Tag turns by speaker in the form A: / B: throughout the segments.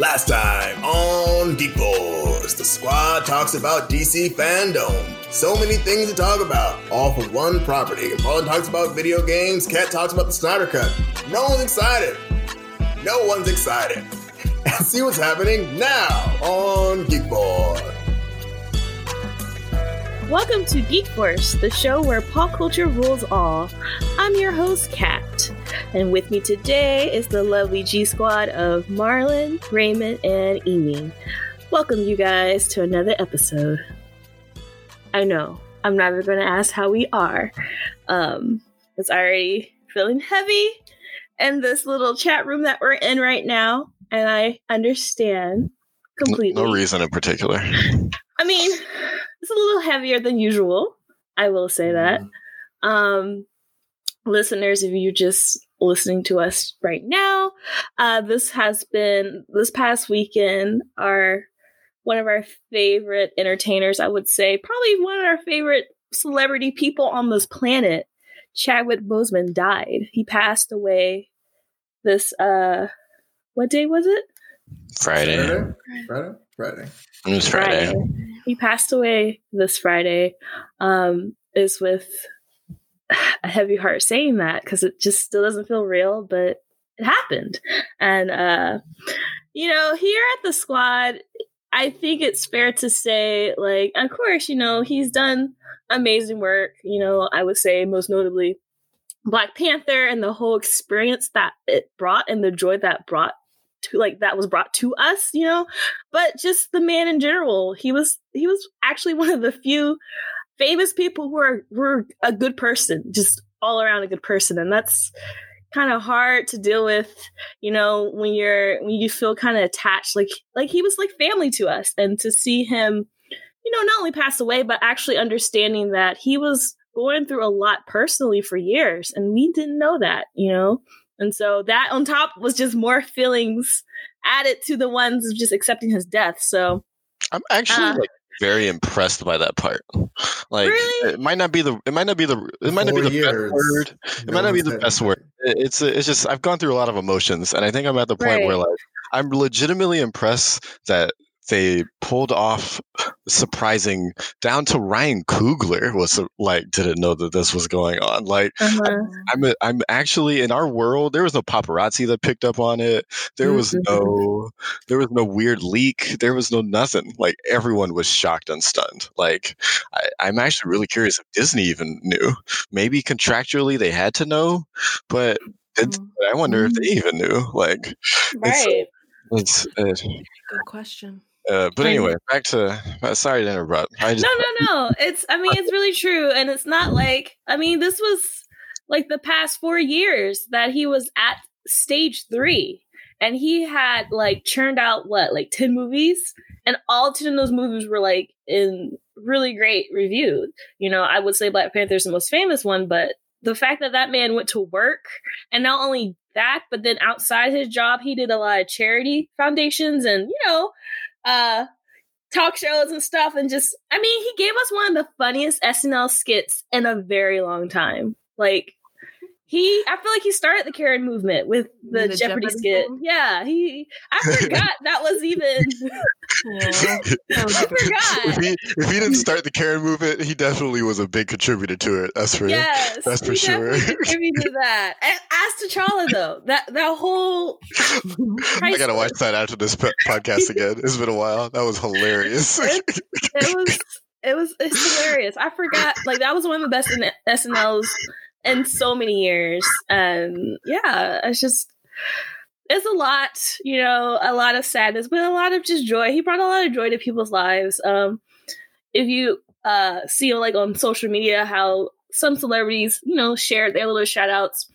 A: Last time on Geek Force, the squad talks about DC fandom. So many things to talk about, all for one property. Paul talks about video games, Kat talks about the Snyder Cut. No one's excited. No one's excited. And see what's happening now on Geek Force.
B: Welcome to Geek Force, the show where pop culture rules all. I'm your host, Kat, and with me today is the lovely G Squad of Marlon, Raymond, and Amy. Welcome, you guys, to another episode. I know I'm never going to ask how we are. Um, it's already feeling heavy in this little chat room that we're in right now, and I understand completely.
C: No reason in particular.
B: I mean, it's a little heavier than usual. I will say that. Um, listeners, if you're just listening to us right now, uh, this has been this past weekend. Our one of our favorite entertainers, I would say, probably one of our favorite celebrity people on this planet, Chadwick Boseman, died. He passed away this uh, what day was it?
C: Friday.
A: Friday? Friday? Friday.
C: It was Friday.
B: He passed away this Friday. Um, is with a heavy heart saying that because it just still doesn't feel real, but it happened. And uh, you know, here at the squad, I think it's fair to say, like, of course, you know, he's done amazing work. You know, I would say most notably Black Panther and the whole experience that it brought and the joy that brought to like that was brought to us, you know. But just the man in general, he was he was actually one of the few famous people who are were a good person, just all around a good person, and that's kind of hard to deal with, you know, when you're when you feel kind of attached, like like he was like family to us, and to see him, you know, not only pass away, but actually understanding that he was going through a lot personally for years, and we didn't know that, you know. And so that on top was just more feelings added to the ones of just accepting his death. So
C: I'm actually
B: Uh.
C: like very impressed by that part. Like
B: Really?
C: it might not be the it might not be the it might not be the
A: years.
C: best word. It might not be the best word. It's it's just I've gone through a lot of emotions and I think I'm at the point where like I'm legitimately impressed that they pulled off surprising down to Ryan Coogler was like didn't know that this was going on. Like
B: uh-huh.
C: I'm a, I'm actually in our world. There was no paparazzi that picked up on it. There was
B: Mhm.
C: no there was no weird leak. There was no nothing. Like everyone was shocked and stunned. Like I, I'm actually really curious if Disney even knew. Maybe contractually they had to know, but it, I wonder if they even knew. Like it's
B: right.
C: it's. Uh,
D: Good question.
C: Uh, but anyway, back to. Uh, sorry to interrupt. I just
B: no, no, no. It's I mean it's really true, and it's not like I mean this was like the past four years that he was at stage three, and he had like churned out what like ten movies, and all ten of those movies were like in really great reviews. You know, I would say Black Panther's the most famous one, but the fact that that man went to work and not only that, but then outside his job, he did a lot of charity foundations and you know, uh talk shows and stuff and just I mean, he gave us one of the funniest SNL skits in a very long time. Like he I feel like he started the Karen movement with the,
D: The
B: Jeopardy,
D: Jeopardy
B: skit.
D: thing?
B: Yeah, he I forgot that was even
D: Yeah. That was
B: I
D: a good-
C: if
B: forgot.
C: he if he didn't start the Karen movement, he definitely was a big contributor to it. That's for
B: Yes,
C: That's for sure.
B: definitely contributed to that. And as T'Challa though, that that whole
C: I gotta watch that after this podcast again. It's been a while. That was hilarious.
B: it was it was it's hilarious. I forgot like that was one of the best in SNLs in so many years. And yeah, it's just it's a lot, you know, a lot of sadness, but a lot of just joy. He brought a lot of joy to people's lives. Um if you uh see like on social media how some celebrities, you know, shared their little shout outs.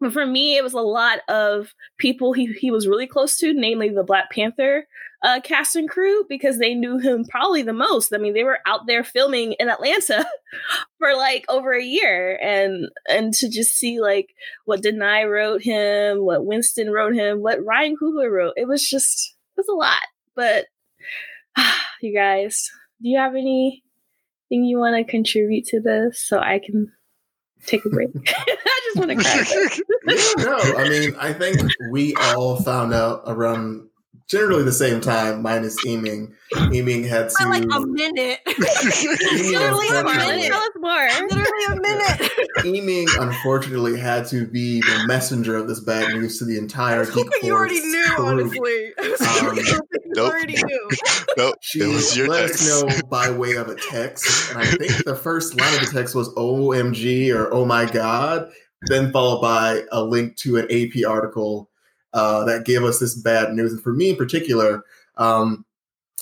B: But for me, it was a lot of people he, he was really close to, namely the Black Panther uh, cast and crew, because they knew him probably the most. I mean, they were out there filming in Atlanta for like over a year, and and to just see like what Danai wrote him, what Winston wrote him, what Ryan Coogler wrote, it was just it was a lot. But you guys, do you have anything you want to contribute to this so I can take a break? I just want to cry.
A: no, I mean, I think we all found out around generally the same time, minus Eaming. Eaming had to
D: like a minute.
A: Eaming
D: Literally a
A: unfortunately-
D: minute.
B: Tell us more.
D: Literally a minute.
A: Eaming unfortunately had to be the messenger of this bad news to the entire
D: I think
A: Geek
D: you already knew,
A: crew.
D: honestly. I
A: Um,
D: really hoping you
C: Nope.
D: already knew.
C: Nope.
A: She
C: it was your
A: let
C: text.
A: us know by way of a text, and I think the first line of the text was "OMG" or "Oh my God," then followed by a link to an AP article uh, that gave us this bad news. And for me in particular, um,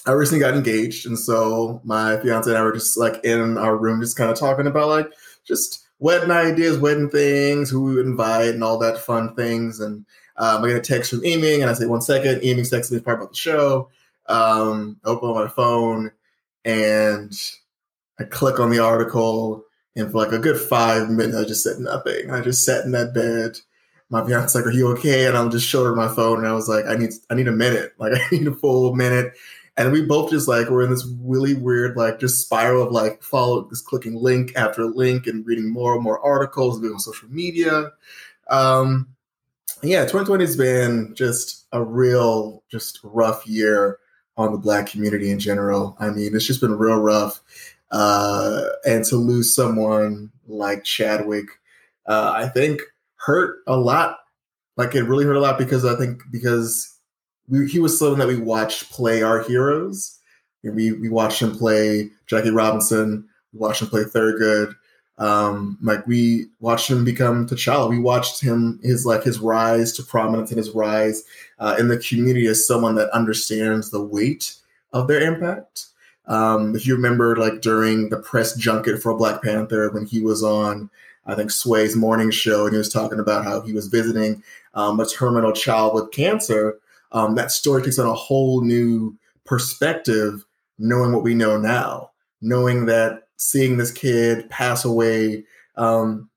A: I recently got engaged, and so my fiance and I were just like in our room, just kind of talking about like just wedding ideas, wedding things, who we would invite, and all that fun things. And um, I get a text from Eaming, and I say, "One second." Eaming's texting me part about the show. Um, I open my phone, and I click on the article, and for like a good five minutes, I just said nothing. I just sat in that bed. My fiance's like, "Are you okay?" And I'm just showed her my phone, and I was like, "I need, I need a minute. Like, I need a full minute." And we both just like were in this really weird, like, just spiral of like follow this clicking link after link and reading more and more articles, being on social media. Um, yeah, 2020 has been just a real, just rough year on the black community in general. I mean, it's just been real rough. Uh, and to lose someone like Chadwick, uh, I think hurt a lot. Like it really hurt a lot because I think because we, he was someone that we watched play our heroes. And we we watched him play Jackie Robinson. We watched him play Thurgood. Um, like we watched him become T'Challa. We watched him his like his rise to prominence and his rise uh, in the community as someone that understands the weight of their impact. Um, if you remember, like during the press junket for Black Panther, when he was on, I think Sway's morning show, and he was talking about how he was visiting um, a terminal child with cancer. Um, that story takes on a whole new perspective, knowing what we know now, knowing that seeing this kid pass away um,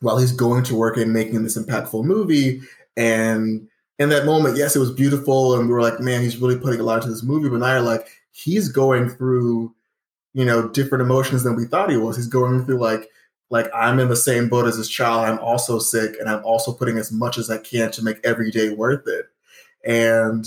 A: while he's going to work and making this impactful movie, and in that moment, yes, it was beautiful, and we were like, man, he's really putting a lot into this movie. But now like, he's going through, you know, different emotions than we thought he was. He's going through like, like I'm in the same boat as this child. I'm also sick, and I'm also putting as much as I can to make every day worth it. And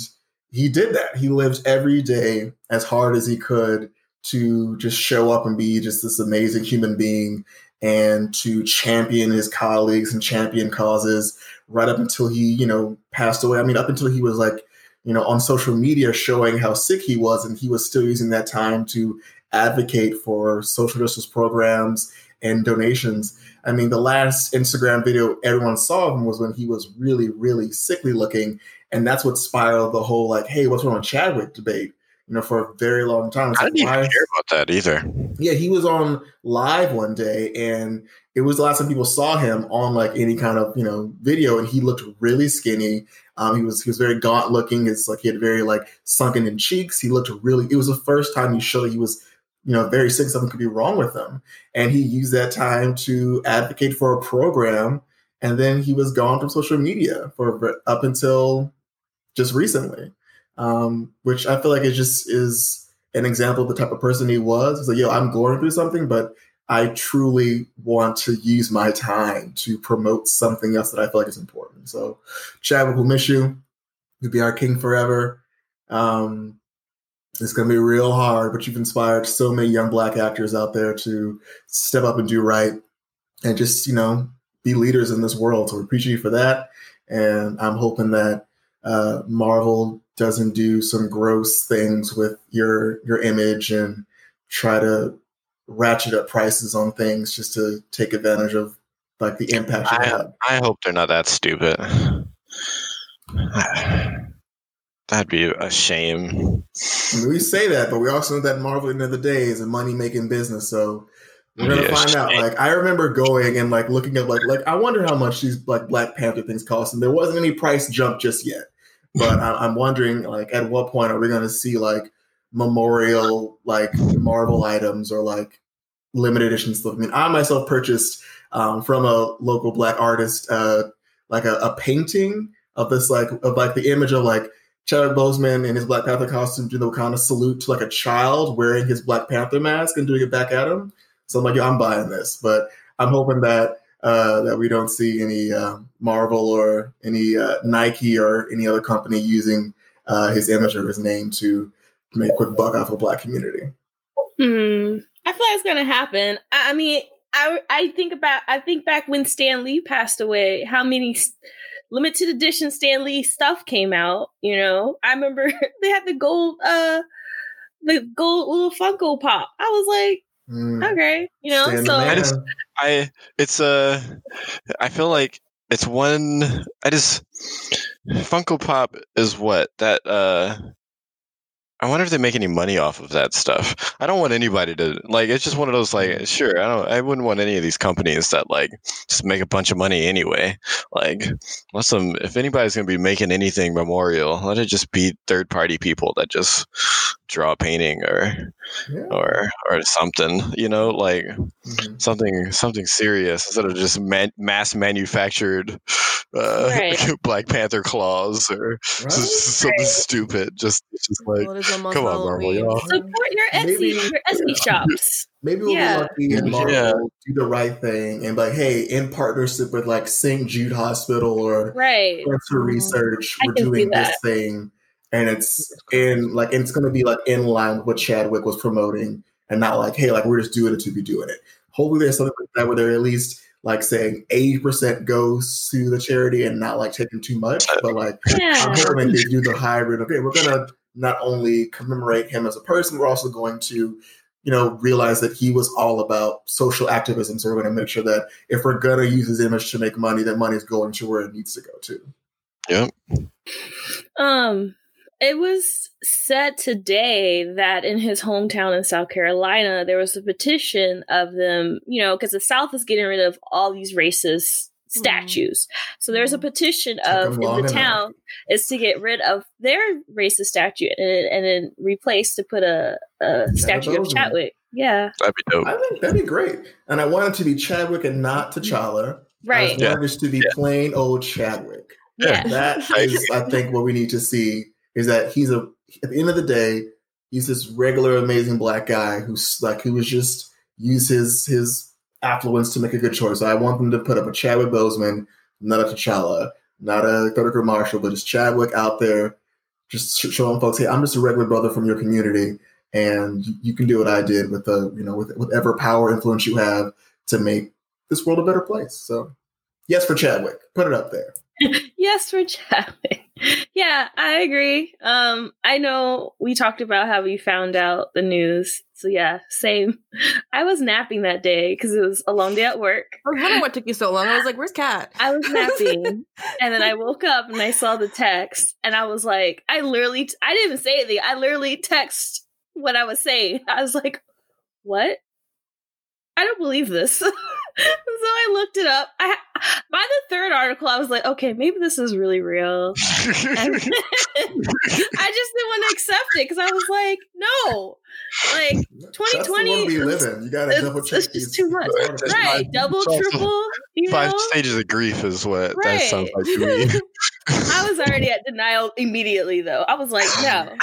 A: he did that. He lived every day as hard as he could to just show up and be just this amazing human being and to champion his colleagues and champion causes right up until he, you know, passed away. I mean, up until he was like, you know, on social media showing how sick he was, and he was still using that time to advocate for social justice programs and donations. I mean, the last Instagram video everyone saw of him was when he was really, really sickly looking, and that's what spiraled the whole like, "Hey, what's wrong with Chadwick?" debate. You know, for a very long time. It's
C: I
A: like,
C: didn't even care about that either.
A: yeah, he was on live one day, and it was the last time people saw him on like any kind of you know video, and he looked really skinny. Um, he was he was very gaunt looking. It's like he had very like sunken in cheeks. He looked really. It was the first time he showed he was you know very sick. Something could be wrong with him, and he used that time to advocate for a program. And then he was gone from social media for up until just recently, um, which I feel like it just is an example of the type of person he was. Like, yo, I'm going through something, but I truly want to use my time to promote something else that I feel like is important. So, Chadwick, we'll miss you. You'll be our king forever. Um, it's going to be real hard, but you've inspired so many young black actors out there to step up and do right and just, you know, be leaders in this world. So we appreciate you for that. And I'm hoping that uh, Marvel doesn't do some gross things with your your image and try to ratchet up prices on things just to take advantage of like the impact you
C: I,
A: have.
C: I hope they're not that stupid. That'd be a shame.
A: I mean, we say that, but we also know that Marvel, at the end of the day, is a money making business. So we're gonna
C: Yeah,
A: find out.
C: shame.
A: Like I remember going and like looking at like like I wonder how much these like Black Panther things cost, and there wasn't any price jump just yet. But I, I'm wondering like at what point are we gonna see like memorial like Marvel items or like limited edition stuff? I mean, I myself purchased um, from a local Black artist uh, like a, a painting of this like of like the image of like Chadwick Boseman in his Black Panther costume doing the of salute to like a child wearing his Black Panther mask and doing it back at him. So I'm like, yeah, I'm buying this, but I'm hoping that uh, that we don't see any uh, Marvel or any uh, Nike or any other company using uh, his image or his name to make a quick buck off a black community.
B: Hmm. I feel like it's gonna happen. I, mean, I I think about I think back when Stan Lee passed away. How many limited edition Stan Lee stuff came out? You know, I remember they had the gold uh the gold little Funko Pop. I was like,
A: Mm.
B: okay, you know.
A: Stand
B: so.
C: I just- I it's uh I feel like it's one I just Funko Pop is what that uh I wonder if they make any money off of that stuff. I don't want anybody to like. It's just one of those like, sure, I don't. I wouldn't want any of these companies that like just make a bunch of money anyway. Like, let them. If anybody's gonna be making anything memorial, let it just be third party people that just draw a painting or
A: Yeah.
C: or or something. You know, like
A: Mhm.
C: something something serious instead of just man, mass manufactured uh,
B: Right.
C: Black Panther claws or
A: Right?
C: just something stupid. Just just like
D: Well, it is almost
C: come on, Marvel, y'all.
B: support your Etsy
A: Maybe-
B: your Etsy shops.
A: Maybe we'll
B: Yeah.
A: be lucky and Marvel
C: Yeah.
A: do the right thing and like, hey, in partnership with like St. Jude Hospital or
B: Right.
A: cancer research,
B: I
A: we're doing this thing, and it's in like and it's going to be like in line with what Chadwick was promoting, and not like, hey, like we're just doing it to be doing it. Hopefully, there's something like that where they're at least like saying eighty percent goes to the charity and not like taking too much, but like
B: Yeah.
A: I'm hoping they do the hybrid. Okay, we're gonna not only commemorate him as a person, we're also going to, you know, realize that he was all about social activism. So we're going to make sure that if we're gonna use his image to make money, that money is going to where it needs to go to.
C: Yep.
B: Um, it was said today that in his hometown in South Carolina, there was a petition of them, you know, because the South is getting rid of all these racist statues. So there's a
D: Mhm.
B: petition
A: Took
B: of in
A: long
B: the
A: enough.
B: town is to get rid of their racist statue and, and then replace to put a, a statue of
A: Boseman.
B: Chadwick. Yeah,
C: That'd be dope.
A: I think that'd be great. And I want it to be Chadwick and not T'Challa.
B: right.
A: I just want this to be plain old Chadwick.
B: Yeah.
A: That is, I think, what we need to see is that he's a. At the end of the day, he's this regular, amazing black guy who's like who was just use his his affluence to make a good choice. I want them to put up a Chadwick Boseman, not a T'Challa, not a Thurgood Marshall, but just Chadwick out there, just showing folks, hey, I'm just a regular brother from your community, and you, can do what I did with the you know with whatever power influence you have to make this world a better place. So, yes, for Chadwick, put it up there.
B: yes we're chatting. Yeah, I agree. Um, I know we talked about how we found out the news. So yeah, same. I was napping that day because it was a long day at work.
D: I was wondering what took you so long. I was like, "Where's Kat?"
B: I was napping, and then I woke up and I saw the text, and I was like, I literally, I didn't even say anything. I literally text what I was saying. I was like, what? I don't believe this. so I looked it up. I by the third article, I was like, okay, maybe this is really real. I just didn't want to accept it because I was like, no, like
A: That's the
B: 2020
A: we
B: is-
A: live in. You gotta double check
B: it's just too much.
C: Right.
B: right, double,
C: It's
B: triple, you
C: Five
B: know.
C: stages of grief is what that sounds like to me.
B: I was already at denial immediately, though. I was like, no.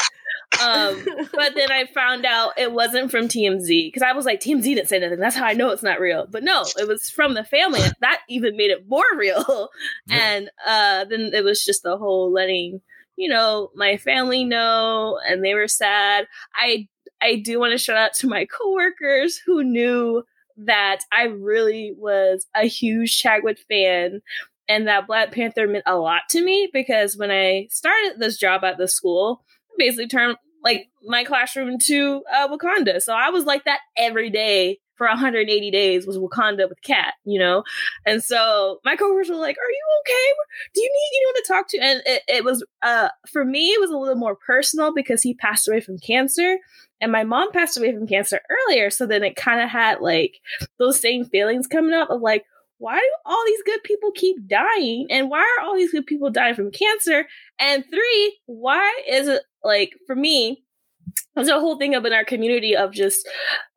B: Um, but then I found out it wasn't from TMZ because I was like, TMZ didn't say nothing. That's how I know it's not real. But no, it was from the family. That even made it more real.
A: Yeah.
B: And uh, then it was just the whole letting you know my family know, and they were sad. I I do want to shout out to my coworkers who knew that I really was a huge Chadwick fan and that Black Panther meant a lot to me because when I started this job at the school, I basically turned like my classroom to uh, Wakanda. So I was like that every day for 180 days was Wakanda with Kat, you know? And so my coworkers were like, Are you okay? Do you need anyone to talk to? And it, it was, uh, for me, it was a little more personal because he passed away from cancer and my mom passed away from cancer earlier. So then it kind of had like those same feelings coming up of like, why do all these good people keep dying? And why are all these good people dying from cancer? And three, why is it like for me? There's a whole thing up in our community of just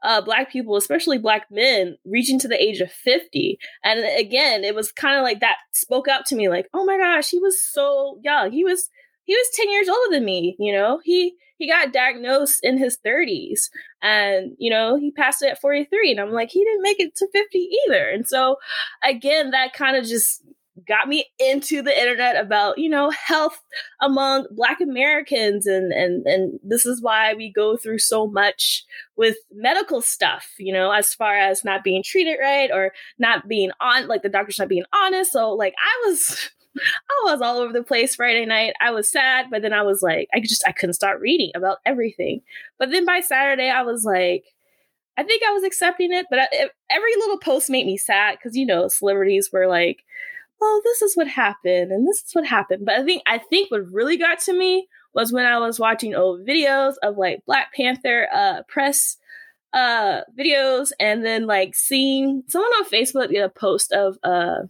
B: uh, black people, especially black men, reaching to the age of 50. And again, it was kind of like that spoke out to me like, oh my gosh, he was so young. He was he was 10 years older than me, you know? He he got diagnosed in his 30s and you know he passed it at 43 and i'm like he didn't make it to 50 either and so again that kind of just got me into the internet about you know health among black americans and and and this is why we go through so much with medical stuff you know as far as not being treated right or not being on like the doctor's not being honest so like i was I was all over the place Friday night. I was sad, but then I was like, I just I couldn't start reading about everything. But then by Saturday, I was like, I think I was accepting it, but I, every little post made me sad because you know celebrities were like, "Oh, this is what happened, and this is what happened." But I think I think what really got to me was when I was watching old videos of like Black Panther uh, press uh, videos, and then like seeing someone on Facebook get a post of uh,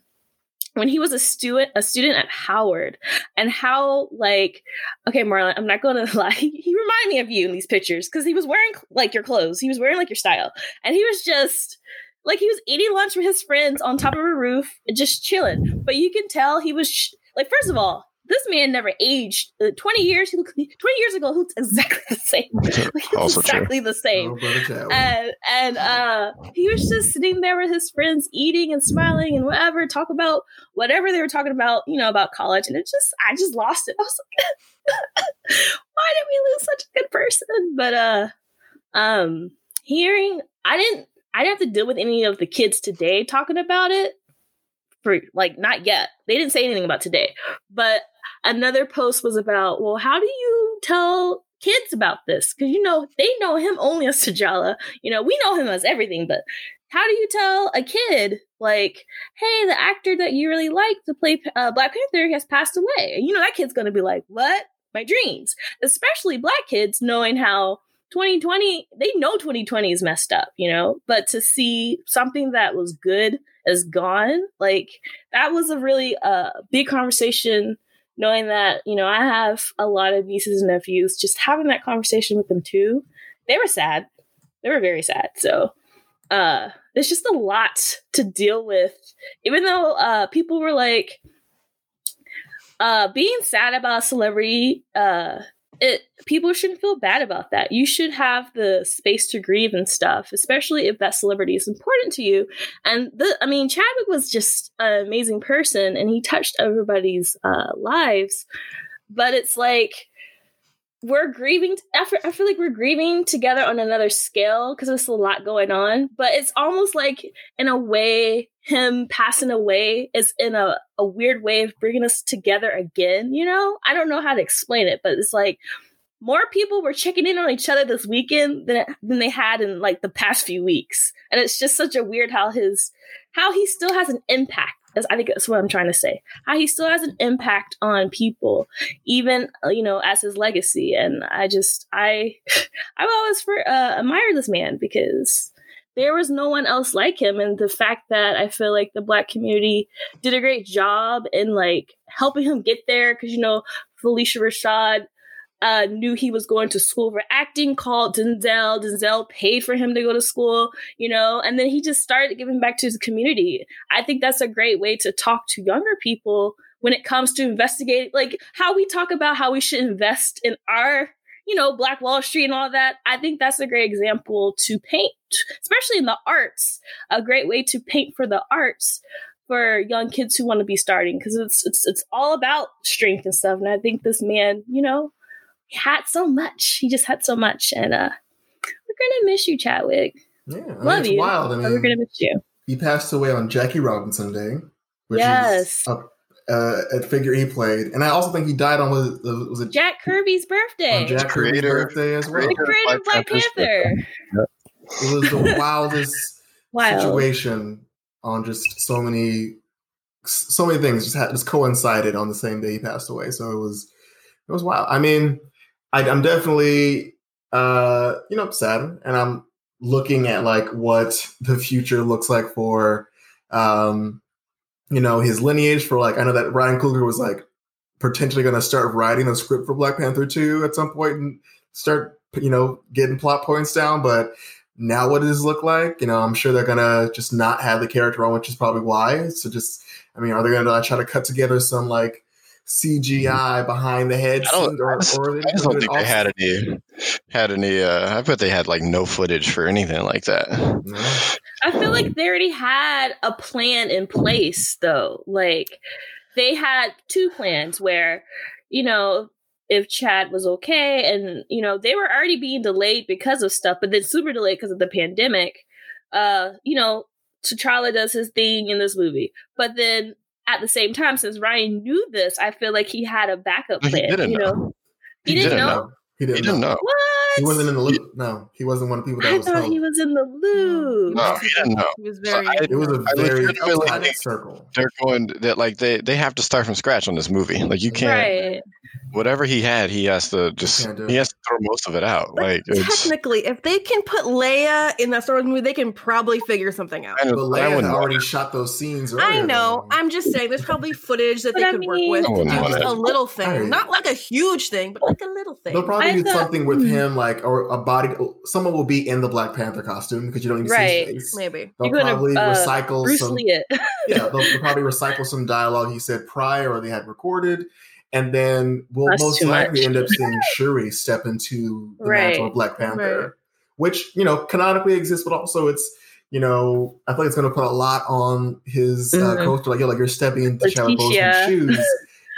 B: when he was a student a student at Howard and how like okay Marlon I'm not going to lie he, he reminded me of you in these pictures cuz he was wearing like your clothes he was wearing like your style and he was just like he was eating lunch with his friends on top of a roof just chilling but you can tell he was sh- like first of all this man never aged. Uh, Twenty years, he looked. Twenty years ago, he looked exactly the same. Like, he exactly true. the same. Oh, and and uh, he was just sitting there with his friends, eating and smiling and whatever. Talk about whatever they were talking about, you know, about college. And it just, I just lost it. I was like, why did we lose such a good person? But uh, um, hearing, I didn't, I didn't have to deal with any of the kids today talking about it for like not yet. They didn't say anything about today. But another post was about, well, how do you tell kids about this? Because you know they know him only as T'Challa. You know we know him as everything, but how do you tell a kid like, hey, the actor that you really like to play uh, Black Panther has passed away? You know that kid's gonna be like, what? My dreams, especially black kids, knowing how 2020 they know 2020 is messed up you know? But to see something that was good is gone like that was a really uh, big conversation knowing that you know i have a lot of nieces and nephews just having that conversation with them too they were sad. They were very sad so uh there's just a lot to deal with. Even though uh people were like uh being sad about celebrity uh it people shouldn't feel bad about that. You should have the space to grieve and stuff, especially if that celebrity is important to you. And the, I mean, Chadwick was just an amazing person, and he touched everybody's uh, lives. But it's like we're grieving. I feel, I feel like we're grieving together on another scale because there's a lot going on. But it's almost like, in a way, him passing away is in a, a weird way of bringing us together again. You know, I don't know how to explain it, but it's like more people were checking in on each other this weekend than than they had in like the past few weeks, and it's just such a weird how his how he still has an impact I think that's what I'm trying to say. How he still has an impact on people, even uh, you know, as his legacy. And I just, I, I've always for, uh, admired this man because there was no one else like him. And the fact that I feel like the black community did a great job in like helping him get there, because you know, Phylicia Rashad uh, knew he was going to school for acting, called Denzel. Denzel paid for him to go to school, you know, and then he just started giving back to his community. I think that's a great way to talk to younger people when it comes to investigating, like how we talk about how we should invest in our, you know, Black Wall Street and all that. I think that's a great example to paint, especially in the arts, a great way to paint for the arts for young kids who want to be starting because it's it's it's all about strength and stuff. And I think this man, you know, had so much. He just had so much, and uh, we're gonna miss you, Chadwick.
A: Yeah, I
B: love
A: mean,
B: you.
A: Wild. I mean,
B: we're gonna miss you.
A: He passed away on Jackie Robinson Day, which
B: yes.
A: is a, uh, a figure he played, and I also think he died on was, was it
B: Jack Kirby's birthday?
A: On Jack Kirby's birthday as well.
B: The creator of Black Panther.
A: It was the wildest Wild. situation on just so many so many things just had just coincided on the same day he passed away. So it was it was wild. I mean, I, am definitely, uh, you know, sad, and I'm looking at like what the future looks like for, um, you know, his lineage. For like, I know that Ryan Coogler was like potentially going to start writing a script for Black Panther two at some point and start, you know, getting plot points down, but. Now, what does it look like? You know, I'm sure they're gonna just not have the character on, which is probably why. So, just, I mean, are they gonna try to cut together some like CGI behind the head
C: I don't,
A: suit, or,
C: I just,
A: or
C: I just don't think they had any had any. Uh, I bet they had like no footage for anything like that.
B: I feel like they already had a plan in place, though. Like they had two plans where, you know, if Chad was okay, and you know they were already being delayed because of stuff, but then super delayed because of the pandemic. Uh, you know, T'Challa does his thing in this movie, but then at the same time, since Ryan knew this, I feel like he had a backup
C: He
B: plan.
C: didn't
B: you
C: know.
B: know, he, didn't, know.
A: No, he
C: He
A: didn't,
C: didn't
A: know.
C: know.
B: What?
A: He wasn't in the loop. No, he wasn't one of the people that
B: I
A: was
B: thought
A: told.
B: he was in the loop.
C: No, he didn't know.
D: He was
C: So
D: very.
C: I-
A: It was a
C: I
A: very
C: legitimately
A: tight circle.
C: They're going that like they they have to start from scratch on this movie. Like you can't
B: Right.
C: Whatever he had, he has to just
A: can't
C: he has to throw most of it out.
D: But
C: Like it's
D: technically, if they can put Leia in that Star Wars movie, they can probably figure something out.
C: kind
A: But
C: I
A: Leia had already
C: it.
A: shot those scenes.
D: I know.
A: though.
D: I'm just saying, there's probably footage that
B: But
D: they
B: I
D: could
B: mean-
D: work with
C: I
D: to
C: wouldn't
D: do
C: want
D: just a little thing,
A: Alright.
D: not like a huge thing, but like a little thing.
A: They'll probably
B: I
A: do
B: thought-
A: something with
B: Hmm.
A: him, like or a body. Someone will be in the Black Panther costume because you don't even
B: Right.
A: see his face.
D: Maybe.
A: They'll
B: You're gonna,
A: probably
B: uh,
A: recycle
B: Bruce
A: some.
B: Lee it.
A: yeah, they'll, they'll probably recycle some dialogue he said prior or they had recorded, and then we'll
B: That's
A: most likely
B: much.
A: end up seeing Shuri step into the
B: Right.
A: mantle of Black Panther,
D: Right.
A: which you know canonically exists, but also it's you know I think it's going to put a lot on his uh,
B: Mhm.
A: coach. Like, yo, like you're stepping into Chadwick Boseman's shoes.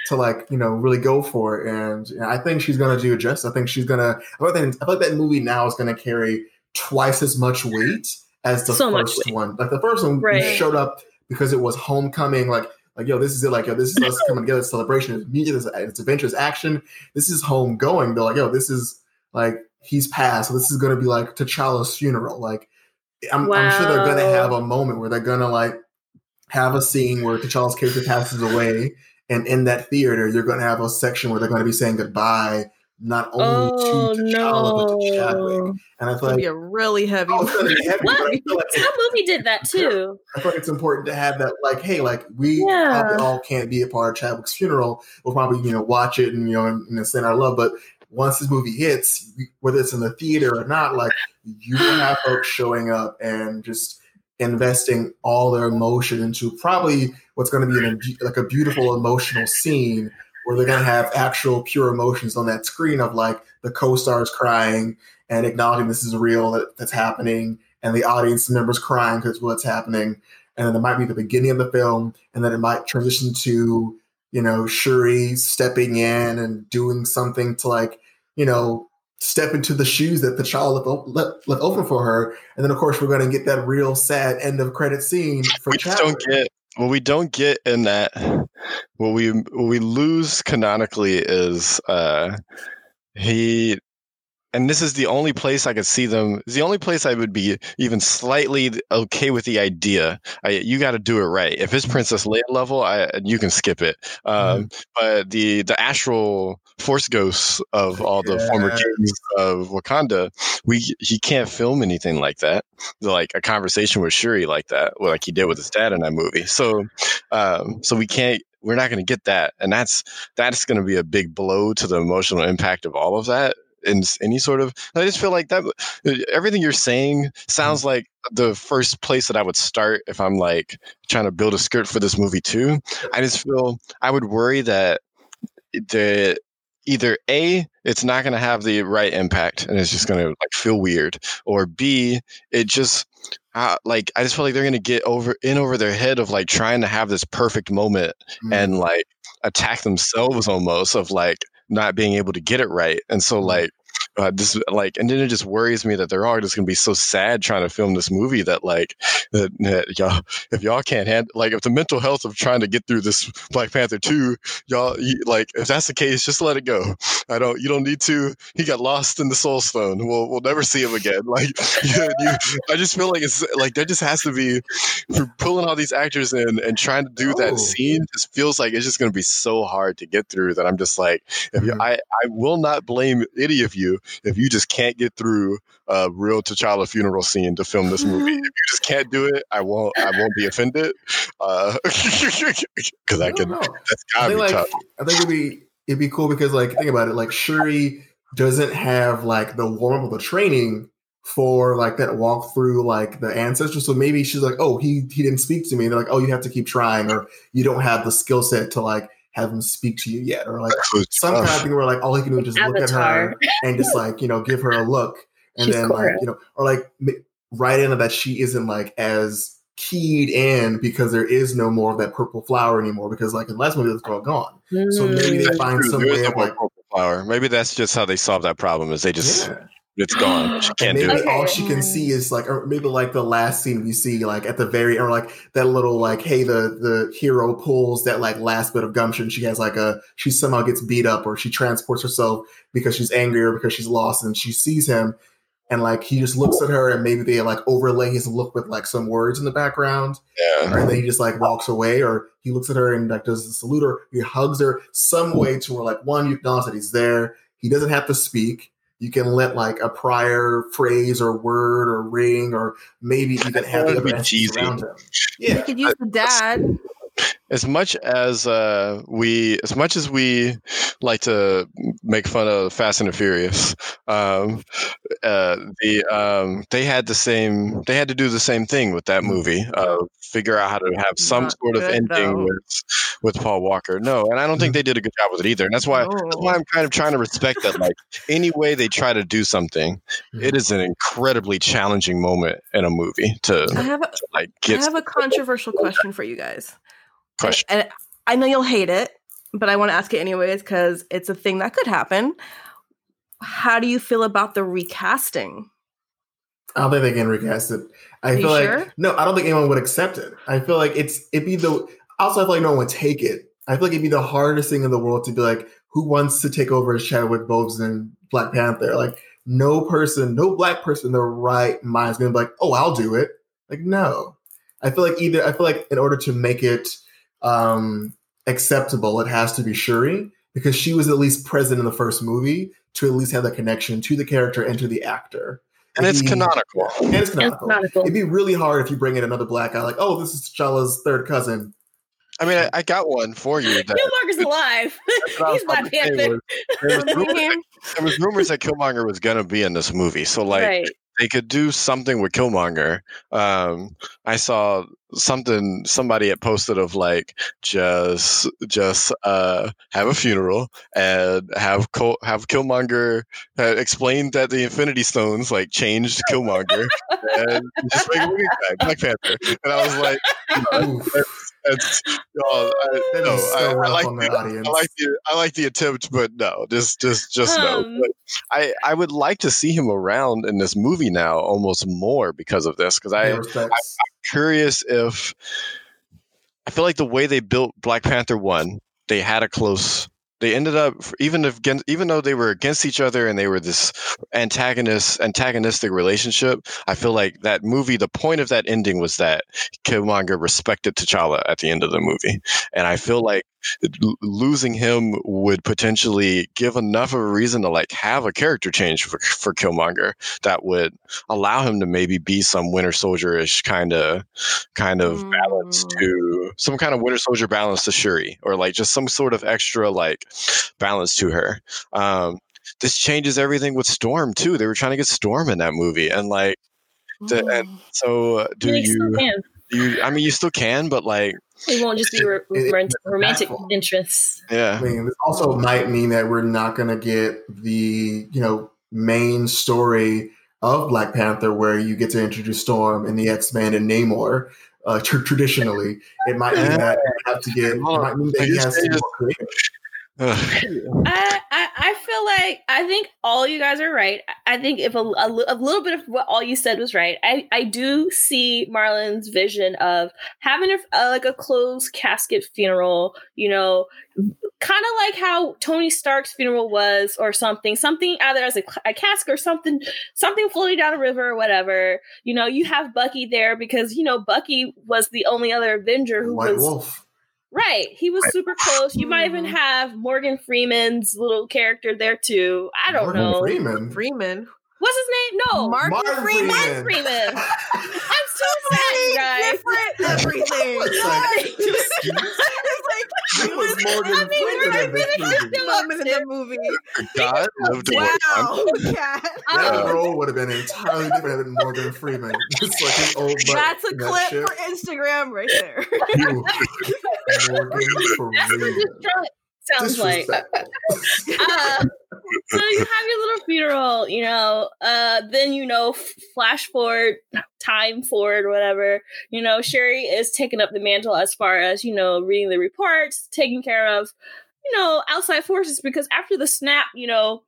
A: To like you know really go for it, and you know, I think she's gonna do it justice. I think she's gonna. I like, I feel like that movie now is gonna carry twice as much weight as the
B: So
A: first one. Like the first one,
B: Right.
A: showed up because it was homecoming. Like like yo, this is it. Like yo, this is us coming together. Celebration. It's music. It's, it's. Action. This is home going. They're like yo, this is like he's passed. So this is gonna be like T'Challa's funeral. Like I'm, I'm sure they're gonna have a moment where they're gonna like have a scene where T'Challa's character passes away, and in that theater, you're gonna have a section where they're gonna be saying goodbye. Not only
B: Oh
A: to T'Challa, but to Chadwick. And I feel
D: gonna
A: like
D: be a really heavy.
A: Oh, it's heavy,
B: What?
A: but I feel like
B: That movie did that too.
A: I feel like it's important to have that, like, hey, like we
B: Yeah.
A: all can't be a part of Chadwick's funeral. We'll probably, you know, watch it and you know, and, and send our love. But once this movie hits, whether it's in the theater or not, like you have folks showing up and just investing all their emotion into probably what's going to be an, like a beautiful emotional scene where they're going to have actual pure emotions on that screen of like the co-stars crying and acknowledging this is real that, that's happening and the audience members crying because what's happening. And then it might be the beginning of the film and then it might transition to you know shuri stepping in and doing something to like you know step into the shoes that T'Challa left, left, left open for her. And then of course we're going to get that real sad end of credit scene for
C: we just don't get what we don't get in that what we what we lose canonically is uh he and this is the only place I could see them. It's the only place I would be even slightly okay with the idea. I, you got to do it right. If it's Princess Leia level, I, you can skip it. Um, But the the astral force ghosts of all the former kings of Wakanda, we he can't film anything like that. Like a conversation with Shuri like that, like he did with his dad in that movie. So, um, so we can't. We're not going to get that, and that's that's going to be a big blow to the emotional impact of all of that in any sort of i just feel like that everything you're saying sounds like the first place that i would start if i'm like trying to build a script for this movie too. I just feel i would worry that the either a it's not going to have the right impact and it's just going to like feel weird or b it just uh, like i just feel like they're going to get over in over their head of like trying to have this perfect moment
A: Mm.
C: and like attack themselves almost of like not being able to get it right. And so like uh, this like and then it just worries me that they're all just gonna be so sad trying to film this movie that like that, that y'all if y'all can't handle like if the mental health of trying to get through this Black Panther two y'all you, like if that's the case just let it go I don't you don't need to he got lost in the Soul Stone we'll we'll never see him again like you, you, I just feel like it's like there just has to be pulling all these actors in and trying to do
A: Oh.
C: that scene just feels like it's just going to be so hard to get through that I'm just like if
A: Mhm.
C: I I will not blame any of you if you just can't get through a real T'Challa funeral scene to film this movie. if you just can't do it, I won't I won't be offended uh, because I
A: I
C: can.
A: know.
C: That's
A: I
C: gotta
A: think
C: be
A: like
C: tough.
A: I think it'd be it'd be cool because like think about it, like Shuri doesn't have like the warm up of the training for like that walk through like the ancestors. So maybe she's like, oh, he he didn't speak to me. And they're like, oh, you have to keep trying, or you don't have the skill set to like have him speak to you yet, or like
C: Who's
A: some kind of
C: tough.
A: thing where like all he can do is just look at her and just like you know give her a look, and
B: She's
A: then like you know, or like m- write in that she isn't like as keyed in because there is no more of that purple flower anymore because like in the last movie it's all gone. So maybe they
B: Mm.
C: That's
A: find
C: true.
A: some
C: There is
A: way
C: no
A: of like
C: purple flower. Maybe that's just how they solve that problem. Is they just
A: yeah.
C: It's gone. She can't do
A: maybe
C: it.
A: All she can see is like, or maybe like the last scene we see, like at the very, or like that little, like, hey, the the hero pulls that like last bit of gumption. She has like a, she somehow gets beat up, or she transports herself because she's angry or because she's lost, and she sees him, and like he just looks at her, and maybe they like overlay his look with like some words in the background,
C: Yeah.
A: and then he just like walks away, or he looks at her and like does the salute her, he hugs her, some way to where like one, you acknowledge that he's there. He doesn't have to speak. You can let like a prior phrase or word or ring or maybe even have
C: That
A: the
C: would be
A: other entities
C: cheesy.
A: around him.
D: Yeah, You
A: Yeah,
D: could use the dad.
C: As much as uh, we, as much as we like to make fun of Fast and the Furious, um, uh, the um, they had the same, they had to do the same thing with that movie. Uh, figure out how to have some
D: Not
C: sort of ending
D: though.
C: with with Paul Walker. No, and I don't think they did a good job with it either. And that's why that's why I'm kind of trying to respect that. Like any way they try to do something, it is an incredibly challenging moment in a movie to
D: I have a,
C: like
D: I have a controversial question for you guys.
C: Question.
D: And I know you'll hate it, but I want to ask it anyways because it's a thing that could happen. How do you feel about the recasting?
A: I don't think they can recast it. I
D: Are
A: feel like
D: sure?
A: no, I don't think anyone would accept it. I feel like it's it'd be the also I feel like no one would take it. I feel like it'd be the hardest thing in the world to be like, who wants to take over as Chadwick Boseman Black Panther? Like no person, no black person in their right mind is gonna be like, oh, I'll do it. Like, no. I feel like either I feel like in order to make it um acceptable, it has to be Shuri because she was at least present in the first movie to at least have that connection to the character and to the actor.
C: and it's
A: It'd be-
C: canonical.
A: And it's
B: It's
A: canonical.
B: canonical.
A: It'd be really hard if you bring in another black guy, like, oh, this is T'Challa's third cousin.
C: I mean, I, I got one for you. That,
D: Killmonger's alive.
C: what I was
D: He's Black
C: about
D: Panther.
C: was- there, was rumors, there was rumors that Killmonger was gonna be in this movie, so like
B: right.
C: They could do something with Killmonger. Um, I saw something somebody had posted of like just just uh have a funeral and have Col- have Killmonger uh, explain that the Infinity Stones like changed Killmonger and just make a movie back, Black Panther. And I was like,
A: Oof.
C: That's, oh, I, no,
A: so
C: I, I like the,
A: the.
C: I like the I like the attempt, but no, just just just no.
B: Um,
C: But I I would like to see him around in this movie now, almost more because of this. Because I
A: Yeah, respects.
C: curious if I feel like the way they built Black Panther one, they had a close. They ended up even if even though they were against each other and they were this antagonist antagonistic relationship. I feel like that movie. The point of that ending was that Killmonger respected T'Challa at the end of the movie, and I feel like losing him would potentially give enough of a reason to like have a character change for for Killmonger that would allow him to maybe be some Winter Soldier-ish kind of kind of balance
D: Mm.
C: to some kind of Winter Soldier balance to Shuri, or like just some sort of extra like balance to her. Um, this changes everything with Storm too. They were trying to get Storm in that movie, and like the- and-
D: Mm.
C: so, uh, do you? you? I mean, you still can, but like,
B: It won't just be ro-
A: It-
B: romantic,
A: it's
B: romantic interests.
C: yeah.
A: I mean, this also might mean that we're not going to get the you know main story of Black Panther where you get to introduce Storm and the X Men and Namor. Uh, tr- traditionally, it might mean that we have to get. It might mean that
C: They
A: he
C: just-
A: has
C: they
A: to be
C: just-
A: more creative.
C: Ugh.
B: I, I I feel like I think all you guys are right. I think if a, a, a little bit of what all you said was right, I, I do see Marlon's vision of having a, a like a closed casket funeral. You know, kind of like how Tony Stark's funeral was, or something. Something either as a, a cask or something, something floating down a river or whatever. You know, you have Bucky there because you know Bucky was the only other Avenger who
A: White
B: was
A: Wolf.
B: Right. He was super close. You might even
D: Mhm.
B: have Morgan Freeman's little character there too. I don't
A: Morgan
B: know.
A: Freeman.
D: Freeman.
B: What's his name? No.
D: Martin,
A: Martin
D: Freeman.
A: Freeman.
B: Freeman. I'm so sad, you guys.
D: Different everything.
A: Like,
D: it's like
A: He was Morgan
B: I mean,
A: Freeman
B: we're
A: in this movie.
B: get
D: moment in the movie.
C: God lived in
D: Wow,
C: Wakanda.
D: cat.
A: That
B: Um,
A: role would have been entirely different than Morgan Freeman. Just like his old butt
D: That's a
A: in that
D: clip for Instagram right there.
A: Morgan Freeman.
B: Detroit sounds like. Uh, so you have your little funeral, you know. Uh, then you know, flash forward, time forward, whatever. You know, Shuri is taking up the mantle as far as you know, reading the reports, taking care of, you know, outside forces. Because after the snap, you know,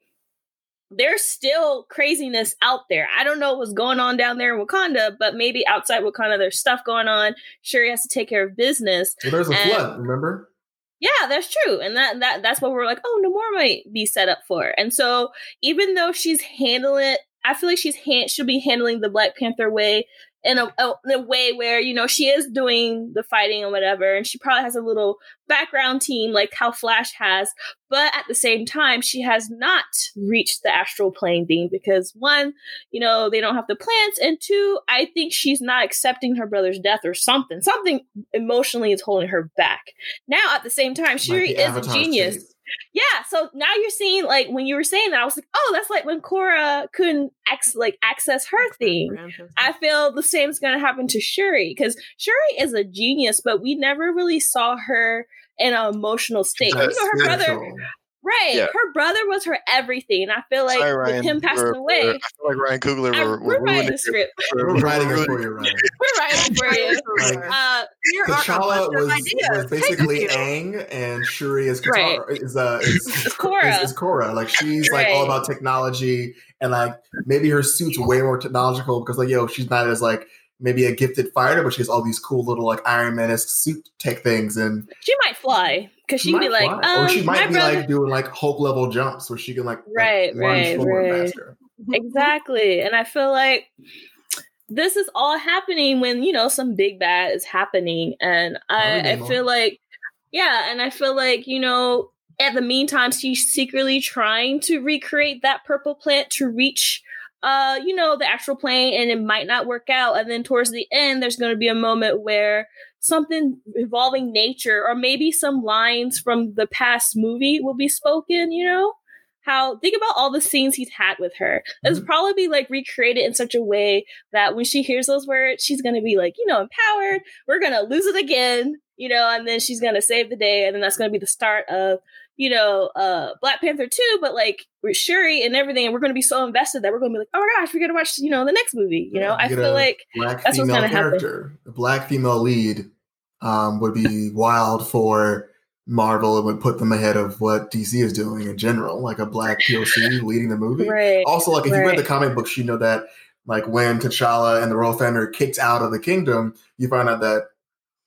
B: there's still craziness out there. I don't know what's going on down there in Wakanda, but maybe outside Wakanda, there's stuff going on. Shuri has to take care of business.
A: Well, there's a
B: And-
A: flood, remember?
B: Yeah, that's true. And that that that's what we're like, oh, Namor might be set up for. And so even though she's handling it, I feel like she's hand she'll be handling the Black Panther way in a, a in a way where, you know, she is doing the fighting and whatever, and she probably has a little background team like how Flash has, but at the same time, she has not reached the astral plane thing because one, you know, they don't have the plants, and two, I think she's not accepting her brother's death or something. Something emotionally is holding her back. Now, at the same time, Shuri
A: Like
B: is a genius. Yeah, so now you're seeing like when you were saying that, I was like, oh, that's like when Korra couldn't ex- like access her thing. I feel the same is going to happen to Shuri because Shuri is a genius, but we never really saw her in an emotional state.
C: That's
B: you know, her brother,
A: Spiritual.
B: Right?
C: Yeah.
B: Her brother was her everything. And I feel like
C: Sorry,
B: with him passing
C: We're-
B: away,
C: we're- I feel like Ryan Coogler. We're,
B: we're,
C: we're
B: writing the script.
A: We're
C: We're
A: writing it for you, Ryan.
B: We're writing for you.
A: Like,
B: Uh,
D: Here are a
A: T'Challa was, was basically
D: Thank you.
A: Aang, and Shuri is Katara, is uh is,
B: It's Korra.
A: Is, is Korra. Like she's like all about technology, and like maybe her suit's way more technological because like yo, she's not as like maybe a gifted fighter, but she has all these cool little like Iron Man esque suit tech things, and
B: she might fly because she, can be like, um,
A: or she
B: my
A: might be
B: brother.
A: like doing like Hulk level jumps where she can like like,
B: Right,
A: run
B: right,
A: forward
B: right. exactly and i feel like this is all happening when you know some big bad is happening and i, I feel like yeah and i feel like you know at the meantime she's secretly trying to recreate that purple plant to reach uh you know the astral plane and it might not work out and then towards the end there's going to be a moment where something involving nature or maybe some lines from the past movie will be spoken you know how think about all the scenes he's had with her. It's
A: Mhm.
B: probably be like recreated in such a way that when she hears those words, she's gonna be like, you know, empowered. We're gonna lose it again, you know, and then she's gonna save the day, and then that's gonna be the start of, you know, uh Black Panther 2, but like with Shuri and everything, and we're gonna be so invested that we're gonna be like, oh my gosh, we're gonna watch, you know, the next movie. You know,
A: Yeah,
B: I feel like
A: Black
B: That's what's
A: female
B: gonna happen.
A: character, black female lead, um, would be wild for Marvel. and would put them ahead of what DC is doing in general, like a black POC leading the movie.
B: right.
A: Also, like if you read the comic books, you know that like when T'Challa and the Royal Family are kicked out of the kingdom, you find out that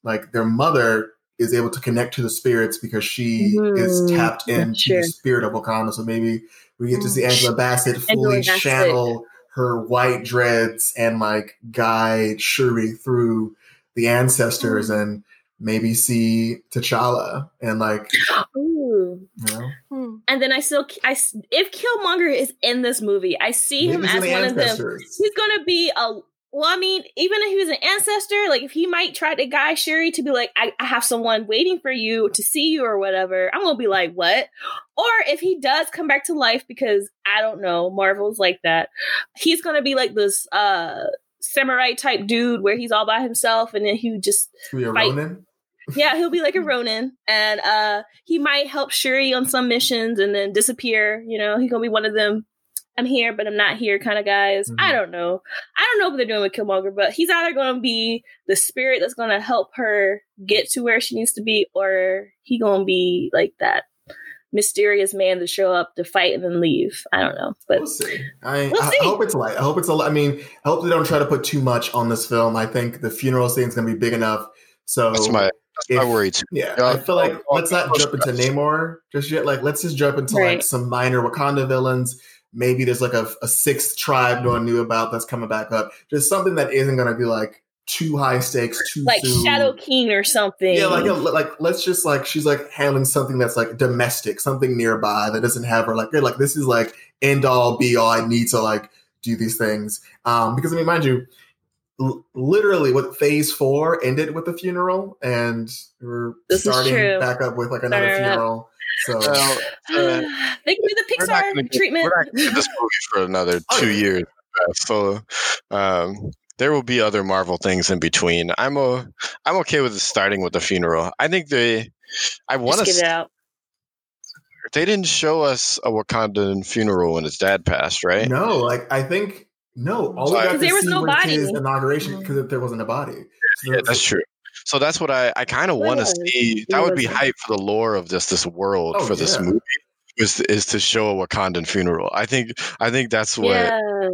A: like their mother is able to connect to the spirits because she is
B: Mhm.
A: tapped into
B: true.
A: the spirit of Wakanda. So maybe we get to see
B: Mm.
A: Angela Bassett
B: Angela
A: fully
B: Bassett.
A: channel her white dreads and like guide Shuri through the ancestors
B: Mm.
A: and maybe see T'Challa and like
B: Ooh.
A: you know
D: Hmm.
B: And then I still, I if Killmonger is in this movie, I see him
A: maybe see
B: as
A: the
B: one of them. he's gonna be a well i mean even if he was an ancestor like if he might try to guide shuri to be like I, I have someone waiting for you to see you or whatever i'm gonna be like what or if he does come back to life because i don't know marvel's like that he's gonna be like this uh samurai type dude where he's all by himself and then he just
A: Be a
B: fight.
A: Ronin.
B: yeah he'll be like a ronin and uh he might help shuri on some missions and then disappear you know he's gonna be one of them i'm here but i'm not here kind of guys
A: Mhm.
B: i don't know i don't know what they're doing with killmonger but he's either gonna be the spirit that's gonna help her get to where she needs to be or he gonna be like that mysterious man to show up to fight and then leave i don't know but
A: we'll see. I,
B: We'll
A: I,
B: see.
A: I hope it's light. I hope it's a. li- I mean, I hope they don't try to put too much on this film. I think the funeral scene is going to be big enough. So
C: That's my that's my worry too.
A: Yeah,
C: Yeah,
A: I feel like
C: I'll-
A: let's not
C: I'll-
A: jump into Namor just yet. Like, let's just jump into like some minor Wakanda villains. Maybe there's like a, a sixth tribe no one knew about that's coming back up. Just something that isn't going to be like too high stakes, too
B: like
A: soon.
B: shadow king or something
A: Yeah, like like let's just like she's like handling something that's like domestic, something nearby that doesn't have her like like this is like end all be all. I need to like do these things um because I mean, mind you, l- literally what phase four ended with the funeral, and we're
B: This
A: starting back up with like another
B: funeral. up.
A: Funeral. So
C: Well, uh,
B: they can do the
C: we're not
B: Pixar
C: get-
B: treatment.
C: We're not gonna get this movie for another
A: Oh,
C: two
A: yeah.
C: years. uh, So um, there will be other Marvel things in between. I'm a, I'm okay with starting with the funeral. I think they, I want to.
B: get it out.
C: They didn't show us a Wakandan funeral when his dad passed, right?
A: no, like I think no, all we
C: Sorry.
A: got to
B: 'Cause there was
A: see
B: no
A: was
B: body.
A: his inauguration
D: Mhm.
A: because there wasn't a body. So
C: Yeah, that's true. So that's what I, I kind of want to see. That would be hype for the lore of this this world
A: Oh,
C: for this
A: yeah.
C: movie. Is, is to show a Wakandan funeral. I think I think that's what
B: Yeah.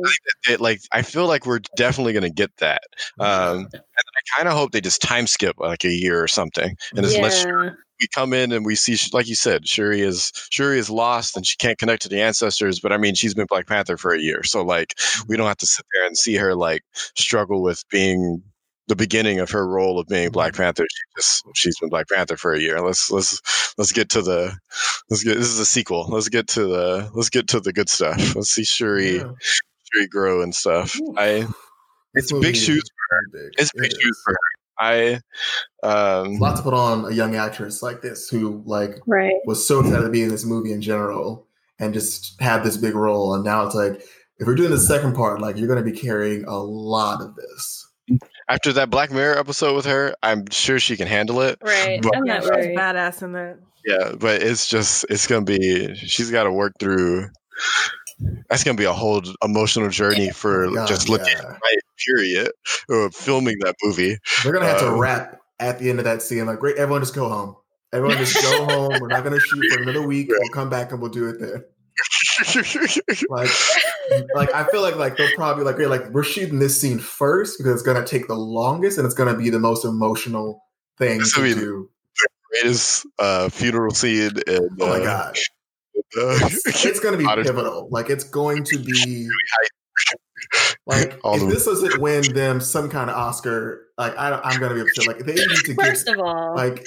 C: it like I feel like we're definitely gonna get that. Um and I kinda hope they just time skip like a year or something. And just let
B: yeah.
C: we come in and we see like you said, Shuri is Shuri is lost and she can't connect to the ancestors, but I mean she's been Black Panther for a year. So like we don't have to sit there and see her like struggle with being the beginning of her role of being Black Panther. She just she's been Black Panther for a year. Let's let's let's get to the let's get this is a sequel. Let's get to the let's get to the good stuff. Let's see Shuri
A: Yeah.
C: Shuri grow and stuff.
A: Ooh.
C: I it's big
A: is
C: shoes.
A: very big.
C: It's big
A: is.
C: shoes for her. I um
A: a lot to put on a young actress like this who like
B: Right.
A: was so excited to be in this movie in general and just had this big role and now it's like if we're doing the second part like you're going to be carrying a lot of this
C: after that Black Mirror episode with her, I'm sure she can handle it.
B: Right.
C: But-
B: I'm
D: Yeah,
B: not
D: she's
B: worried.
D: badass in that.
C: Yeah, but it's just it's gonna be she's got to work through. That's gonna be a whole emotional journey for
A: God,
C: just looking
A: yeah.
C: right. Period. Or filming that movie.
A: they're going to have to
C: Uh,
A: wrap at the end of that scene like great everyone just go home everyone just go home we're not going to shoot for another week we'll come back and we'll do it there. like like I feel like like they'll probably like we're like we're shooting this scene first because it's gonna take the longest and it's gonna be the most emotional thing
C: This
A: to
C: will be-
A: do.
C: Greatest uh, funeral scene. And,
A: Oh my
C: uh,
A: god, it's, it's gonna be pivotal. Like it's going to be like
C: All
A: if this doesn't win them some kind of Oscar, like I, I'm gonna be upset. Like they need to get
B: First of all,
A: like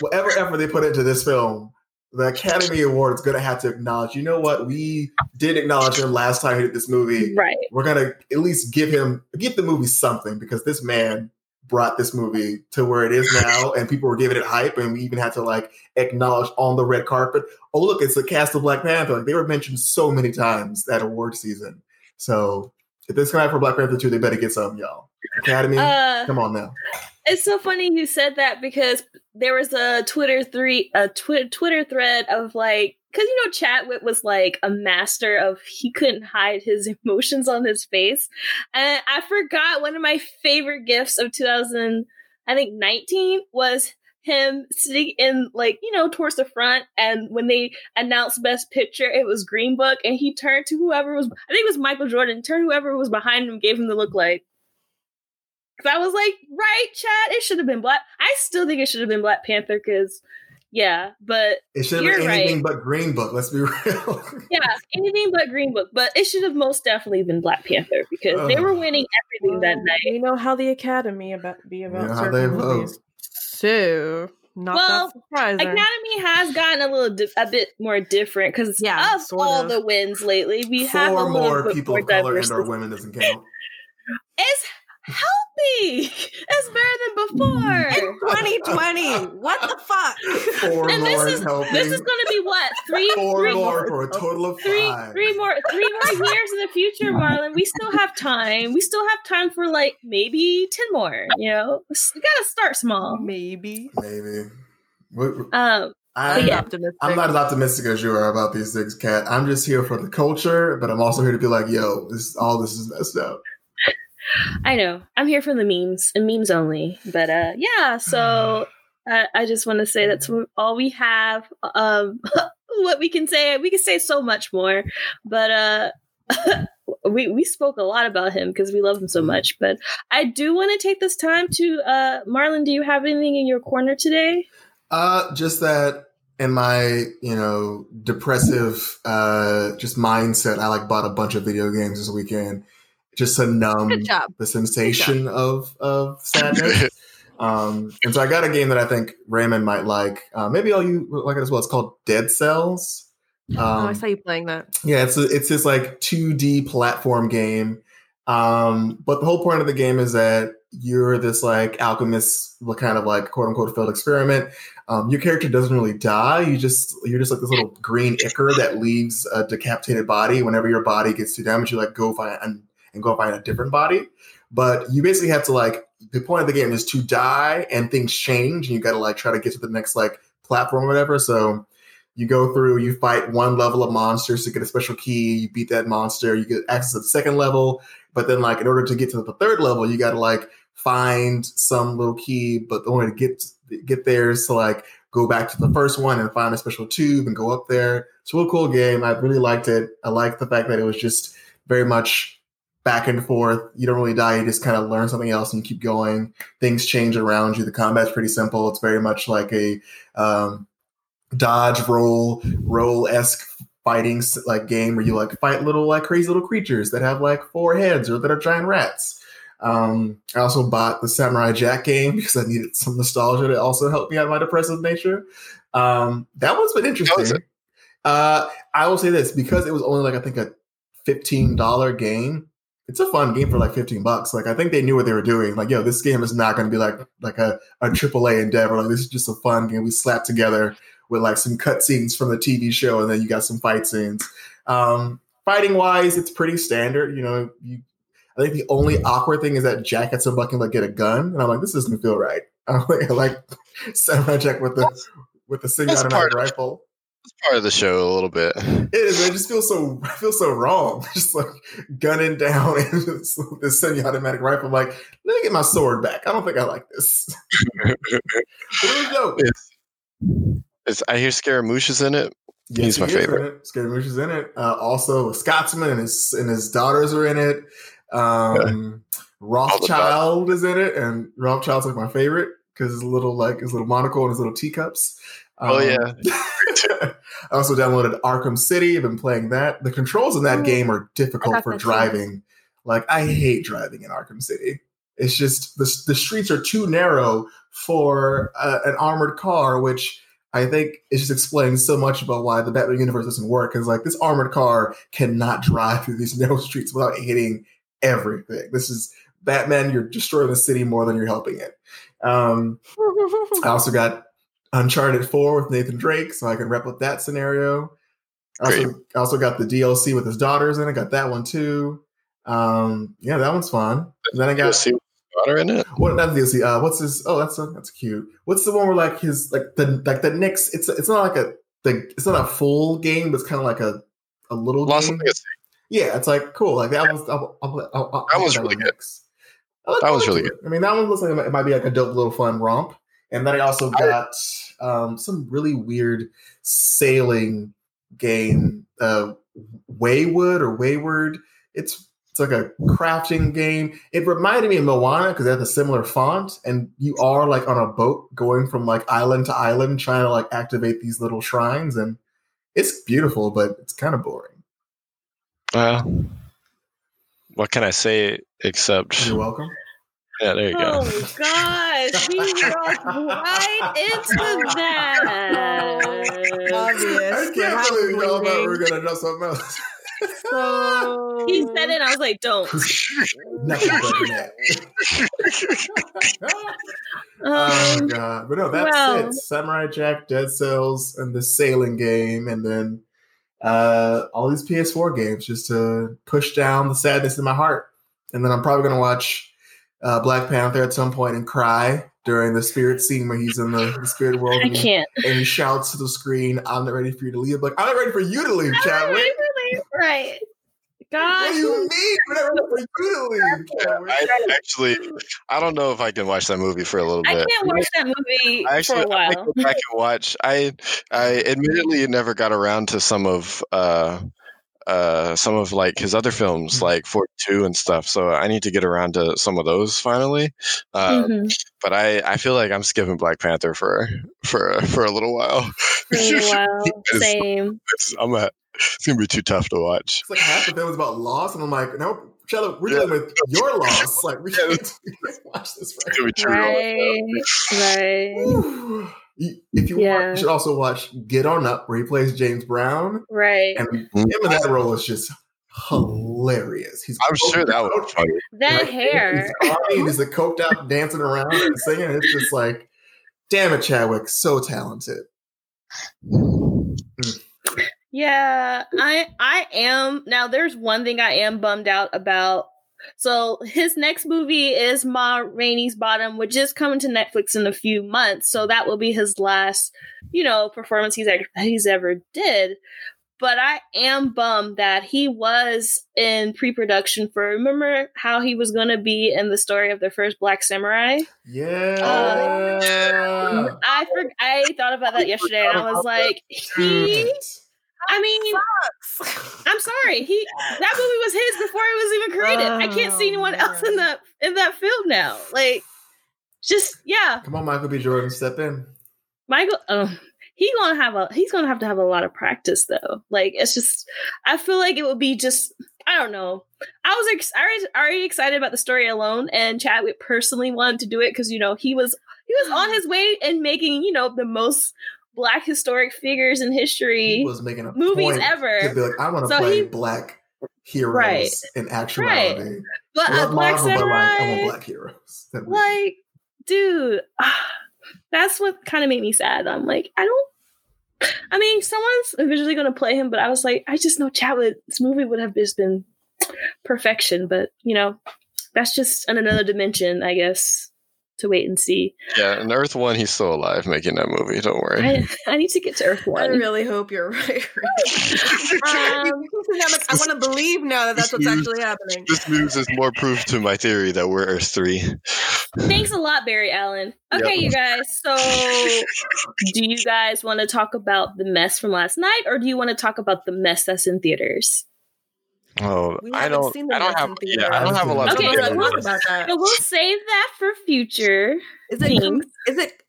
A: whatever effort they put into this film. The Academy Award is going to have to acknowledge. You know what? We did acknowledge him last time he did this movie.
B: right.
A: we're gonna at least give him give the movie something because this man brought this movie to where it is now and people were giving it hype and we even had to like acknowledge on the red carpet oh look it's the cast of black panther like they were mentioned so many times that award season so if this guy for black panther 2 they better get some y'all academy
B: Uh,
A: come on now
B: It's so funny you said that because there was a Twitter three a twi- Twitter thread of like because you know Chadwick was like a master of he couldn't hide his emotions on his face, and I forgot one of my favorite gifts of 2000 I think 19 was him sitting in like you know towards the front and when they announced best picture it was green book and he turned to whoever was i think it was michael jordan turned whoever was behind him gave him the look like Cause I was like, right, Chad, it should have been Black. I still think it should have been Black Panther because, yeah, but
A: it should have been anything
B: right.
A: but green book let's be real
B: yeah, anything but Green Book. But it should have most definitely been Black Panther because they were winning everything that night.
D: You know how the Academy about be about
A: know how
D: certain
A: they
D: movies.
A: vote.
D: So not
B: Well,
D: that surprising.
B: Academy has gotten a little, di- a bit more different because
D: Yeah,
B: of all
D: of.
B: the wins lately. We have a
A: four
B: little
A: more
B: bit
A: people
B: more
A: of color and
B: diversity.
A: or women doesn't count
B: It's healthy. It's better than before.
D: In 2020. what the fuck?
A: four
B: And this is-
A: helping
B: This is going to be what three,
A: four
B: three,
A: more for a total of
B: three,
A: five
B: three more, three more years in the future, Marlon. We still have time. We still have time for like maybe ten more. You know, we gotta start small.
D: Maybe.
A: maybe
B: Um,
A: I,
B: Yeah.
D: Optimistic.
A: I'm not as optimistic as you are about these things, Kat. I'm just here for the culture, but I'm also here to be like, yo, this all this is messed up.
B: I know I'm here for the memes and memes only. But uh, yeah. So I, I just want to say that's all we have. Um, what we can say, we can say so much more, but uh. we we spoke a lot about him because we love him so much. But I do want to take this time to uh Marlon, do you have anything in your corner today?
A: Uh, just that in my, you know, depressive uh just mindset, I like bought a bunch of video games this weekend just to numb the sensation of of sadness. um, and so I got a game that I think Raymond might like. Uh, maybe all you like it as well. It's called Dead Cells. Um,
D: oh, I saw you playing that.
A: Yeah, it's a, it's this like 2D platform game Um, but the whole point of the game is that you're this like alchemist, kind of like quote unquote failed experiment. Um, your character doesn't really die. You just you're just like this little green ichor that leaves a decapitated body. Whenever your body gets too damaged, you like go find and, go find a different body. But you basically have to like the point of the game is to die and things change, and you got to like try to get to the next like platform or whatever. So you go through, you fight one level of monsters to get a special key. You beat that monster, you get access to the second level. But then, like, in order to get to the third level, you got to like find some little key. But the only to get get there is to like go back to the first one and find a special tube and go up there. It's a real cool game. I really liked it. I liked the fact that it was just very much back and forth. You don't really die. You just kind of learn something else and keep going. Things change around you. The combat's pretty simple. It's very much like a um, dodge roll roll esque fighting like game where you like fight little like crazy little creatures that have like four heads or that are giant rats. Um, I also bought the Samurai Jack game because I needed some nostalgia to also help me out my depressive nature. Um, that one's been interesting. Uh, I will say this because it was only like I think a fifteen dollar game it's a fun game for like 15 bucks. Like I think they knew what they were doing. Like, yo, this game is not going to be like like a, triple a AAA endeavor. Like this is just a fun game we slapped together with like some cutscenes from the TV show, and then you got some fight scenes. Um, fighting wise, it's pretty standard. You know, you, I think the only awkward thing is that Jack at some point can like get a gun, and I'm like, this doesn't feel right. I'm like, I like Samurai Jack with the with the semi-automatic rifle
C: it's part of the show a little bit.
A: It is. It just feels so. I feel so wrong. Just like gunning down this, this semi-automatic rifle. I'm like, let me get my sword back. I don't think I like this.
C: it's, it's, I hear Scaramouche is in it. Yes, He's my he favorite.
A: Scaramouche is in it. Uh, also, a Scotsman and his and his daughters are in it. Um, Rothschild is in it, and Rothschild's like my favorite because his little like his little monocle and his little teacups.
C: Oh um, yeah.
A: I also downloaded Arkham City. I've been playing that. The controls in that oh, game are difficult for driving. Like I hate driving in Arkham City. It's just the the streets are too narrow for uh, an armored car, which I think it just explains so much about why the Batman universe doesn't work. Because like this armored car cannot drive through these narrow streets without hitting everything. This is Batman. You're destroying the city more than you're helping it. Um, I also got Uncharted 4 with Nathan Drake, so I can rep with that scenario. I also, also got the DLC with his daughters in it. Got that one too. Um, yeah, that one's fun. And then I got
C: DLC daughter in it.
A: What that DLC? Uh, what's his? Oh, that's a, that's cute. What's the one where like his like the like the Knicks? It's it's not like a the it's not a full game, but it's kind of like a a little Lost game. Yeah, it's like cool. Like that was I'll, I'll, I'll,
C: that was really good. That was really good.
A: I mean, that one looks like it might be like a dope little fun romp. And then I also got um, some really weird sailing game, uh, Waywood or Wayward. It's it's like a crafting game. It reminded me of Moana because they have a similar font, and you are like on a boat going from like island to island, trying to like activate these little shrines, and it's beautiful, but it's kind of boring.
C: Well, what can I say except
A: you're welcome.
C: Yeah, there you go.
B: Oh gosh, he walked right into that.
A: Obvious. I can't believe y'all thought we were gonna know something else.
B: So he said it. I was like, "Don't."
A: Oh um, god! But no, that's well, it. Samurai Jack, Dead Cells, and the sailing game, and then uh, all these PS4 games just to push down the sadness in my heart. And then I'm probably gonna watch uh, Black Panther at some point and cry during the spirit scene where he's in the, the spirit world.
B: I and can't.
A: He, and he shouts to the screen, "I'm not ready for you to leave." Like I'm not ready for you to leave, Chadwick.
B: Right. God.
A: What do you mean? We're not ready for you to leave.
C: I actually, I don't know if I can watch that movie for a little bit. I
B: can't watch that movie I actually, for a while. I go
C: back watch. I, I admittedly never got around to some of. uh uh, some of like his other films, mm-hmm. like 42 and stuff. So I need to get around to some of those finally. Uh, mm-hmm. But I, I feel like I'm skipping Black Panther for for for a little while.
B: For a while, same.
C: It's, I'm at. It's gonna be too tough to watch.
A: It's like half the film is about loss, and I'm like, no, Shelly, we're dealing with your loss. Like we can't watch this
B: right. Right. right.
A: If you yeah. want, you should also watch Get On Up, where he plays James Brown.
B: Right.
A: And him in that role is just hilarious. He's
C: I'm sure that was
A: coked
C: funny.
B: That
A: Like,
B: hair.
A: He's funny and he's like coked out, dancing around and singing. It's just like, damn it, Chadwick, so talented. Mm.
B: Yeah, I I am now. There's one thing I am bummed out about. So his next movie is Ma Rainey's Bottom, which is coming to Netflix in a few months. So that will be his last, you know, performance he's ever, he's ever did. But I am bummed that he was in pre-production for. Remember how he was going to be in the story of the first Black Samurai?
A: Yeah.
B: Uh, I for, I thought about that yesterday, and I was like, he. I mean, I'm sorry. He that movie was his before it was even created. I can't see
D: Oh,
B: anyone else in
D: man.
B: that in that film now. Like, just yeah,
A: Come on, Michael B. Jordan, step in.
B: Michael. Um, he gonna have a he's gonna have to have a lot of practice though. Like, it's just I feel like it would be just I don't know. I was ex- already, already excited about the story alone, and Chadwick personally wanted to do it because you know he was he was on his way and making you know the most black historic figures in
A: He
B: history.
A: was making a
B: movies
A: point
B: ever.
A: to be like, I want to
B: So
A: play
B: he-
A: black heroes
B: Right.
A: in actuality.
B: But
A: I
B: a black
A: Marvel, but like, I want black heroes.
B: Like, dude, ah, that's what kind of made me sad. I'm like, I don't. I mean, someone's eventually going to play him, but I was like, I just know Chadwick's movie would have just been perfection. But you know, that's just in another dimension, I guess. To wait and see.
C: Yeah, in Earth One, he's still alive making that movie. Don't worry.
B: I, I need to get to Earth One.
D: I really hope you're right.
B: Um,
D: I'm I want to believe now that that's what's actually happening.
C: this news is more proof to my theory that we're Earth Three.
B: Thanks a lot, Barry Allen. Okay, you guys. So, do you guys want to talk about the mess from last night, or do you want to talk about the mess that's in theaters?
C: Oh, I don't.
D: seen the
C: I don't
D: Mets
C: have.
D: in
C: Yeah,
D: theaters.
C: I don't have a lot
B: Okay,
C: to
B: so we'll-
D: talk about that.
B: So we'll save that for future.
D: Is it?
B: Things.
D: is it?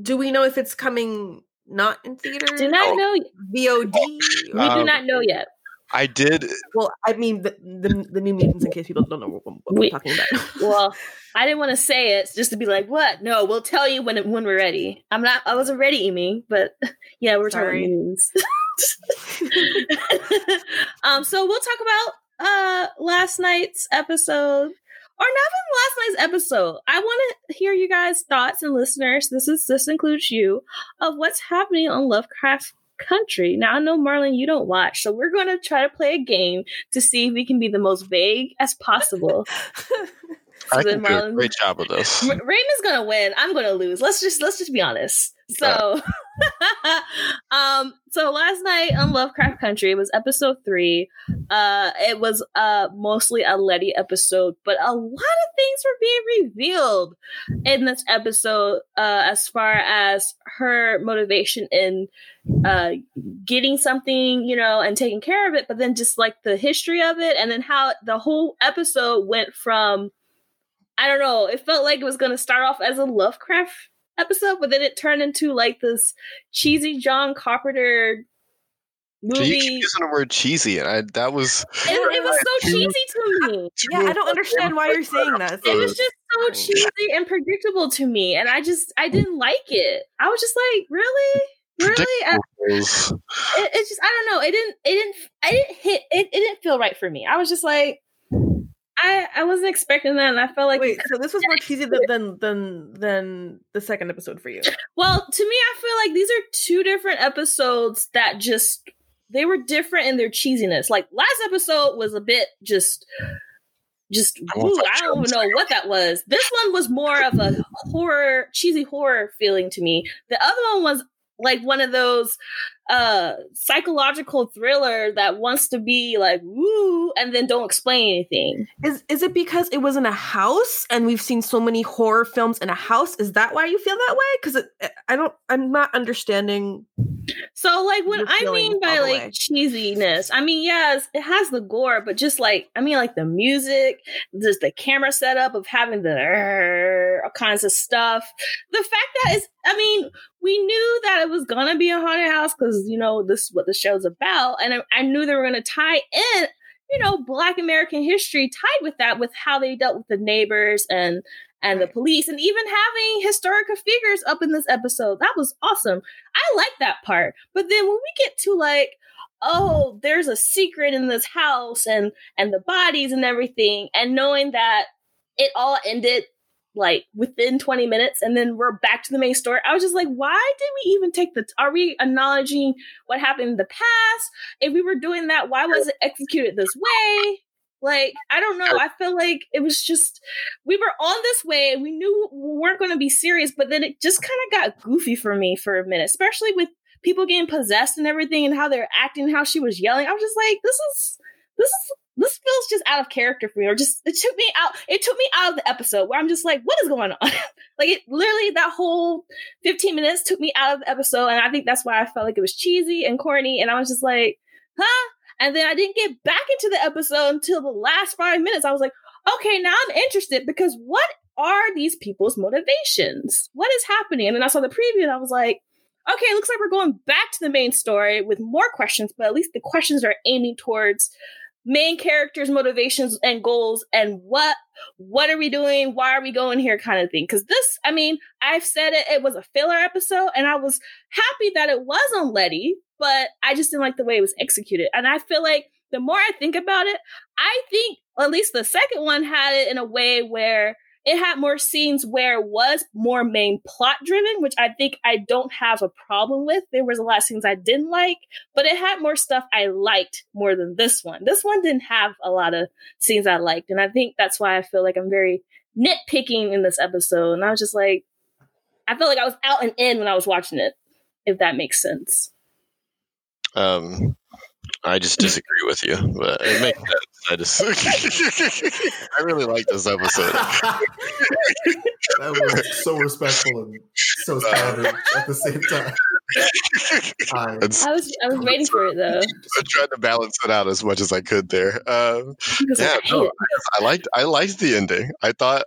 D: Do we know if it's coming not in theaters?
B: Do not know.
D: VOD.
B: We
C: Um,
B: do not know yet.
C: I did.
D: well, I mean the, the the new mutants. In case people don't know what, what we're
B: We-
D: talking about.
B: Well, I didn't want to say it just to be like, "What? No, we'll tell you when when we're ready." I'm not. I wasn't ready, Amy, but yeah, we're
D: Sorry.
B: talking memes. um, so we'll talk about uh last night's episode, or not even last night's episode. I want to hear you guys' thoughts and listeners. This is this includes you of what's happening on Lovecraft Country. Now I know Marlon, you don't watch, so we're going to try to play a game to see if we can be the most vague as possible.
C: I
B: then
C: can do a great job with this.
B: R- Raymond's gonna win. I'm gonna lose. Let's just let's just be honest. So, um, so last night on Lovecraft Country it was episode three. Uh, it was uh mostly a Letty episode, but a lot of things were being revealed in this episode. Uh, as far as her motivation in uh getting something, you know, and taking care of it, but then just like the history of it, and then how the whole episode went from I don't know. It felt like it was going to start off as a Lovecraft episode, but then it turned into like this cheesy John Carpenter
C: So you keep
B: movie.
C: using the word cheesy, and I, that was
B: It, it was so cheesy to me.
D: yeah, I don't understand why you're saying that.
B: It was just so cheesy and predictable to me, and I just I didn't like it. I was just like, really, really. I, it, it just I don't know. It didn't it didn't I didn't hit it. It didn't feel right for me. I was just like, I I wasn't expecting that, and I felt like
D: Wait, so this was more cheesy than than than, than the second episode for you.
B: Well, to me, I feel like these are two different episodes that just they were different in their cheesiness. Like last episode was a bit just just
C: I
B: ooh, I don't even know what that was. This one was more of a horror, cheesy horror feeling to me. The other one was like one of those uh psychological thriller that wants to be like woo and then don't explain anything.
D: Is is it because it was in a house and we've seen so many horror films in a house? Is that why you feel that way? Because I don't. I'm not understanding.
B: So, like, what I mean by like
D: way.
B: cheesiness, I mean, yes, it has the gore, but just like, I mean, like the music, just the camera setup of having the all kinds of stuff. The fact that is, I mean, we knew that it was gonna be a haunted house because you know this is what the show's about, and I, I knew they were gonna tie in, you know, Black American history tied with that, with how they dealt with the neighbors and and the police, and even having historical figures up in this episode. That was awesome. I like that part. But then when we get to like oh, there's a secret in this house and and the bodies and everything, and knowing that it all ended like within 20 minutes and then we're back to the main story. I was just like, why did we even take the t- are we acknowledging what happened in the past? If we were doing that, why was it executed this way? Like, I don't know. I feel like it was just we were on this way. And we knew we weren't going to be serious, but then it just kind of got goofy for me for a minute, especially with people getting possessed and everything and how they're acting, how she was yelling. I was just like, this is this is this feels just out of character for me, or just it took me out. It took me out of the episode where I'm just like, what is going on? like it literally that whole 15 minutes took me out of the episode, and I think that's why I felt like it was cheesy and corny, and I was just like, huh? And then I didn't get back into the episode until the last five minutes. I was like, okay, now I'm interested because what are these people's motivations? What is happening? And then I saw the preview and I was like, okay, it looks like we're going back to the main story with more questions, but at least the questions are aiming towards main characters motivations and goals and what what are we doing why are we going here kind of thing because this i mean i've said it it was a filler episode and i was happy that it was on letty but i just didn't like the way it was executed and i feel like the more i think about it i think at least the second one had it in a way where it had more scenes where it was more main plot driven, which I think I don't have a problem with. There was a lot of scenes I didn't like, but it had more stuff I liked more than this one. This one didn't have a lot of scenes I liked, and I think that's why I feel like I'm very nitpicking in this episode. And I was just like, I felt like I was out and in when I was watching it, if that makes sense.
C: Um, I just disagree with you, but it makes sense. I just, I really like this episode.
A: that was so respectful and so savage at the same time. I,
B: I was I was waiting for it though.
C: I tried to balance it out as much as I could there. Um, yeah,
B: like, I,
C: no, I liked I liked the ending. I thought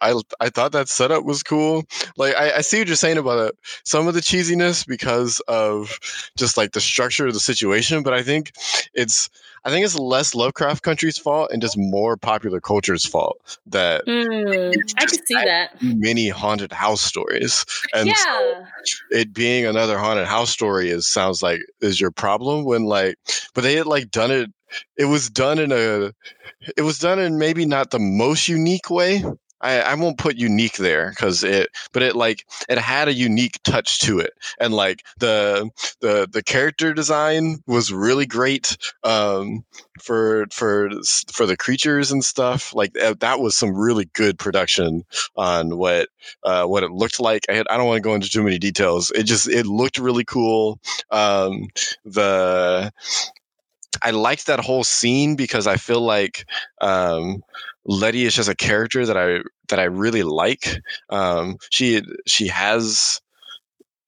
C: I I thought that setup was cool. Like I, I see what you're saying about it. Some of the cheesiness because of just like the structure of the situation, but I think it's I think it's less Lovecraft Country's fault and just more popular culture's fault that
B: mm, I could see that
C: many haunted house stories, and
B: yeah.
C: so it being another haunted house story is sounds like is your problem when like, but they had like done it. It was done in a, it was done in maybe not the most unique way, I, I won't put unique there because it but it like it had a unique touch to it. And like the the the character design was really great um for for for the creatures and stuff. Like that was some really good production on what uh what it looked like. I, had, I don't want to go into too many details. It just it looked really cool. Um the I liked that whole scene because I feel like um, Letty is just a character that I that I really like. Um, she she has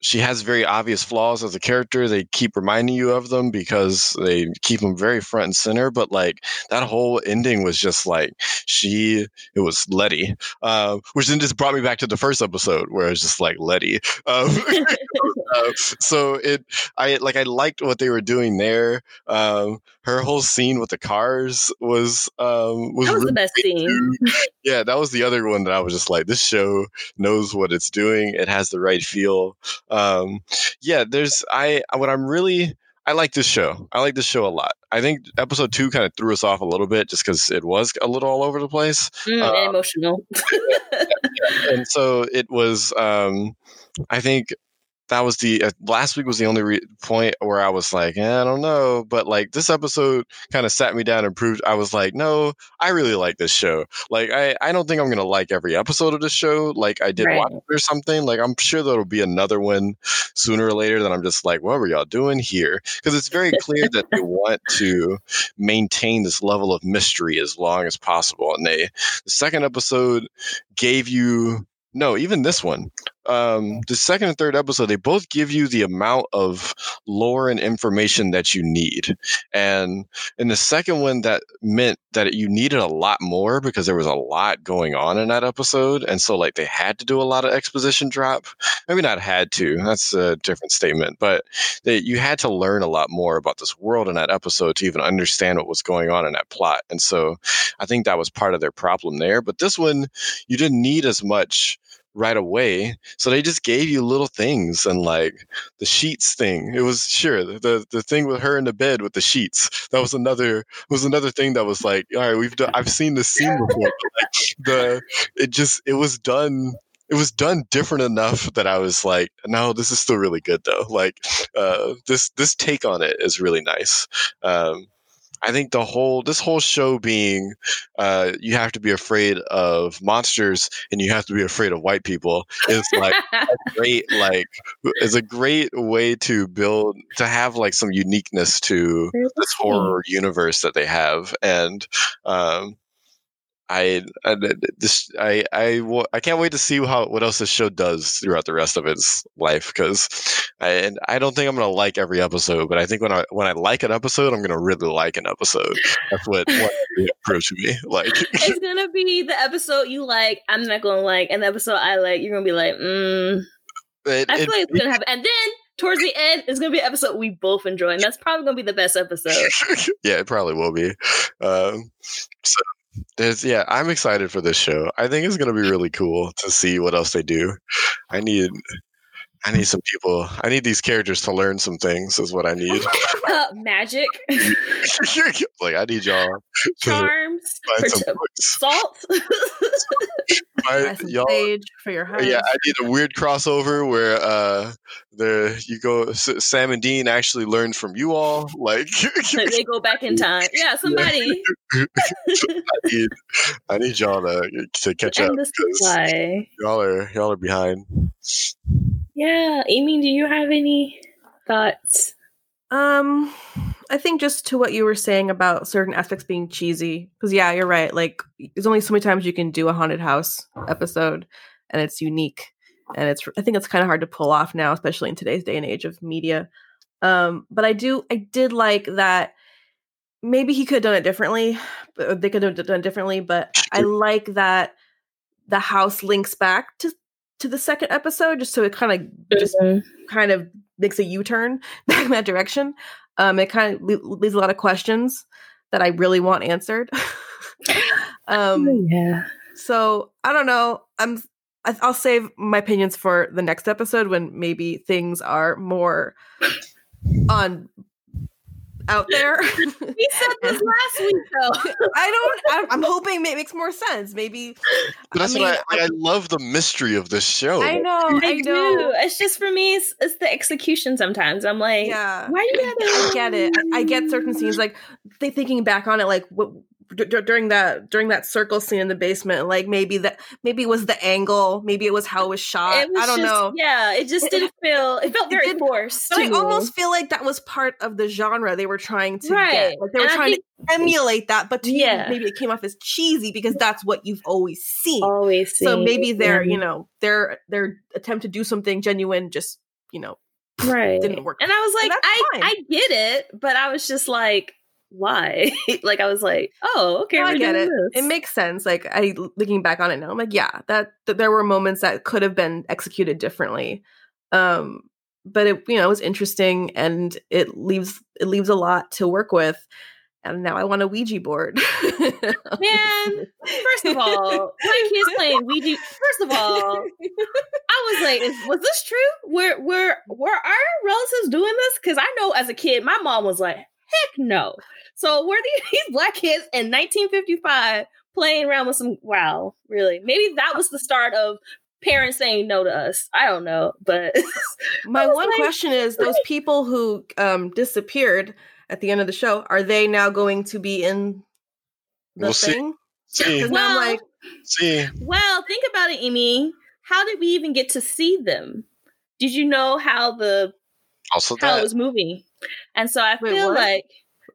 C: she has very obvious flaws as a character. They keep reminding you of them because they keep them very front and center. But like that whole ending was just like she, it was Letty, uh, which then just brought me back to the first episode where it's just like Letty. Um, uh, so it, I like, I liked what they were doing there. Um, her whole scene with the cars was um, was,
B: that was
C: really
B: the best scene.
C: yeah, that was the other one that I was just like, this show knows what it's doing. It has the right feel um, yeah, there's I what I'm really I like this show. I like this show a lot. I think episode two kind of threw us off a little bit just because it was a little all over the place.
B: Mm,
C: uh,
B: emotional.
C: and so it was. Um, I think that was the uh, last week was the only re- point where I was like, eh, I don't know, but like this episode kind of sat me down and proved I was like, no, I really like this show. Like I, I don't think I'm gonna like every episode of this show. Like I did
B: Right.
C: watch it or something. Like I'm sure there'll be another one sooner or later that I'm just like, what were y'all doing here? Because it's very clear that they want to maintain this level of mystery as long as possible. And they the second episode gave you no, even this one. Um, the second and third episode, they both give you the amount of lore and information that you need. And in the second one, that meant that you needed a lot more because there was a lot going on in that episode. And so, like, they had to do a lot of exposition drop. Maybe not had to, that's a different statement, but that you had to learn a lot more about this world in that episode to even understand what was going on in that plot. And so, I think that was part of their problem there. But this one, you didn't need as much right away. So they just gave you little things and like the sheets thing. It was sure the the thing with her in the bed with the sheets. That was another was another thing that was like, all right, we've done, I've seen this scene before. like the it just it was done it was done different enough that I was like, no, this is still really good though. Like uh, this this take on it is really nice. Um, I think the whole this whole show being uh, you have to be afraid of monsters and you have to be afraid of white people is like a great like is a great way to build to have like some uniqueness to this horror universe that they have and um, I, I this I I I can't wait to see how what else this show does throughout the rest of its life because I and I don't think I'm gonna like every episode, but I think when I when I like an episode, I'm gonna really like an episode. That's what what approach me like.
B: it's gonna be the episode you like. I'm not gonna like, and the episode I like, you're gonna be like, mm. It, I feel it, like it's gonna happen, and then towards the end, it's gonna be an episode we both enjoy, and that's probably gonna be the best episode.
C: yeah, it probably will be. Um, so there's yeah, I'm excited for this show. I think it's gonna be really cool to see what else they do. I need I need some people. I need these characters to learn some things. Is what I need.
B: Uh, magic.
C: like I need y'all
B: charms, salt.
C: I, y'all,
D: stage for your house.
C: Yeah, I need a weird crossover where uh, the you go Sam and Dean actually learn from you all. Like
B: they go back in time. Yeah, somebody.
C: I, need, I need y'all to to catch up. Y'all are y'all are behind.
B: Yeah, Amy, do you have any thoughts?
D: Um, I think just to what you were saying about certain aspects being cheesy, because yeah, you're right. Like, there's only so many times you can do a haunted house episode, and it's unique, and it's. I think it's kind of hard to pull off now, especially in today's day and age of media. Um, but I do, I did like that. Maybe he could have done it differently, but they could have done it differently. But I like that the house links back to to the second episode, just so it kind of just mm-hmm. kind of makes a U turn back in that direction. Um, it kind of le- leaves a lot of questions that I really want answered. um,
B: oh, yeah.
D: So I don't know. I'm. I'll save my opinions for the next episode when maybe things are more on out there.
B: we said this last week, though.
D: I don't. I'm, hoping it makes more sense. Maybe.
C: But that's I mean, what I, I, love the mystery of this show.
D: I know. I, I know.
B: do. It's just for me. It's, it's, the execution. Sometimes I'm like, yeah. Why do you gotta?
D: I get it. I get certain scenes. Like they thinking back on it, like what d- during that during that circle scene in the basement like maybe that maybe it was the angle maybe it was how it was shot it was i don't
B: just,
D: know
B: yeah it just didn't feel it felt very it forced
D: but i almost feel like that was part of the genre they were trying to right. get like they were and trying think, to emulate that but to yeah. you maybe it came off as cheesy because that's what you've always seen
B: always seen.
D: so maybe their yeah. you know their their attempt to do something genuine just you know
B: right
D: didn't work
B: and i was like i fine. i get it but i was just like why? like I was like, oh, okay,
D: I get it. This. It makes sense. Like I looking back on it now, I'm like, yeah, that, that there were moments that could have been executed differently. Um, but it you know it was interesting and it leaves it leaves a lot to work with. And now I want a Ouija board.
B: Man, first of all, my kids playing Ouija. First of all, I was like, is, was this true? Were were were our relatives doing this? Because I know as a kid, my mom was like, heck no. So were these black kids in 1955 playing around with some wow, really? Maybe that was the start of parents saying no to us. I don't know, but
D: my one like, question is those people who um disappeared at the end of the show, are they now going to be in the we'll thing?
C: See.
B: Well,
C: like, see.
B: Well, think about it, Amy. How did we even get to see them? Did you know how the
C: also
B: how
C: that.
B: it was moving? And so I Wait, feel what? like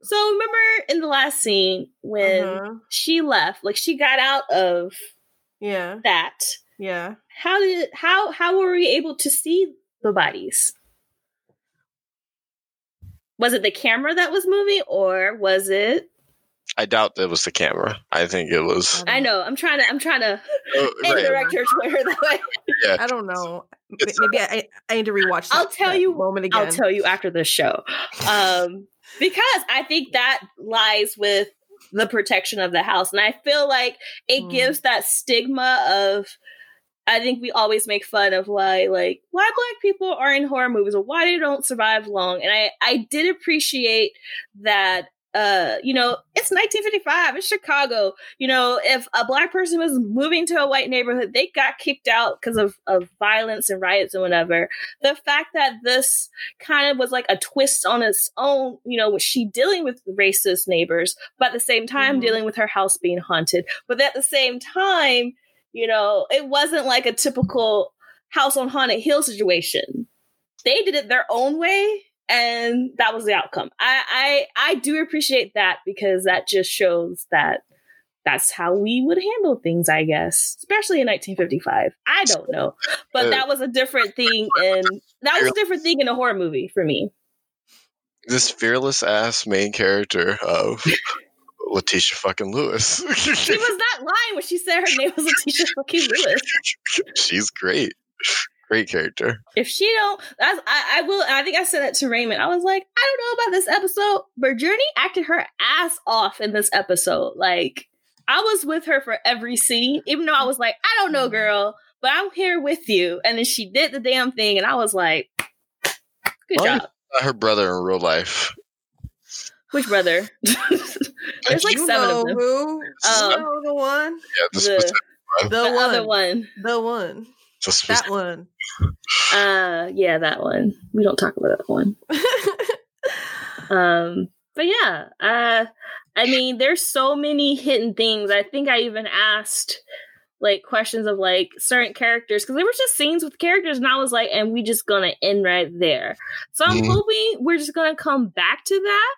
B: so remember in the last scene when uh-huh. she left, like she got out of
D: yeah
B: that.
D: Yeah.
B: How did how how were we able to see the bodies? Was it the camera that was moving or was it
C: I doubt it was the camera. I think it was.
B: I know. I'm trying to. I'm trying to oh, right. direct her Twitter that way.
D: Yeah. I don't know. Maybe I, I need to rewatch.
B: I'll tell you.
D: Moment again.
B: I'll tell you after the show. Um, because I think that lies with the protection of the house. And I feel like it mm. gives that stigma of I think we always make fun of why like why black people are in horror movies or why they don't survive long. And I I did appreciate that uh, you know, it's 1955, it's Chicago. You know, if a black person was moving to a white neighborhood, they got kicked out because of, of violence and riots and whatever. The fact that this kind of was like a twist on its own, you know, was she dealing with racist neighbors, but at the same time
D: Mhm.
B: dealing with her house being haunted. But at the same time, you know, it wasn't like a typical house on haunted hill situation. They did it their own way, and that was the outcome. I I, I do appreciate that because that just shows that that's how we would handle things, I guess, especially in 1955. I don't know, but that was a different thing, and that was a different thing in a horror movie for me.
C: This fearless ass main character of Letitia fucking Lewis.
B: She was not lying when she said her name was Letitia fucking Lewis.
C: She's great. Great character.
B: if she don't that's I, I will i think i said that to raymond. I was like i don't know about this episode but Jurnee acted her ass off in this episode. Like i was with her for every scene even though i was like i don't know mm-hmm. girl but i'm here with you. And then she did the damn thing and i was like good
C: Well,
B: job.
C: her brother in real life.
B: which brother? There's like
D: you
B: seven
D: know
B: of them.
D: who?
B: Oh.
D: you um, know the one,
C: Yeah, the
B: the,
C: specific
D: the,
B: the
D: one,
B: other one.
D: The one,
C: the
D: that
C: specific-
D: one.
B: uh yeah that one we don't talk about that one Um, but yeah, uh, I mean, there's so many hidden things. I think I even asked like questions of like certain characters because there was just scenes with characters, and I was like, and we just gonna end right there. So I'm
C: Mhm.
B: hoping we're just gonna come back to that.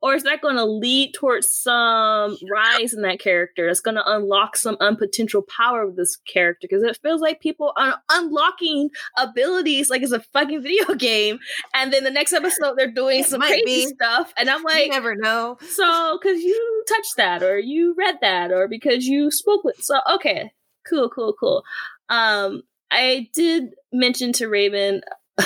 B: Or is that going to lead towards some rise in that character? That's going to unlock some unpotential power of this character because it feels like people are unlocking abilities like it's a fucking video game, and then the next episode they're doing
D: It
B: some crazy
D: be.
B: stuff, and I'm like you
D: never know.
B: so because you touched that, or you read that, or because you spoke with. So okay, cool, cool, cool. Um, I did mention to Raven,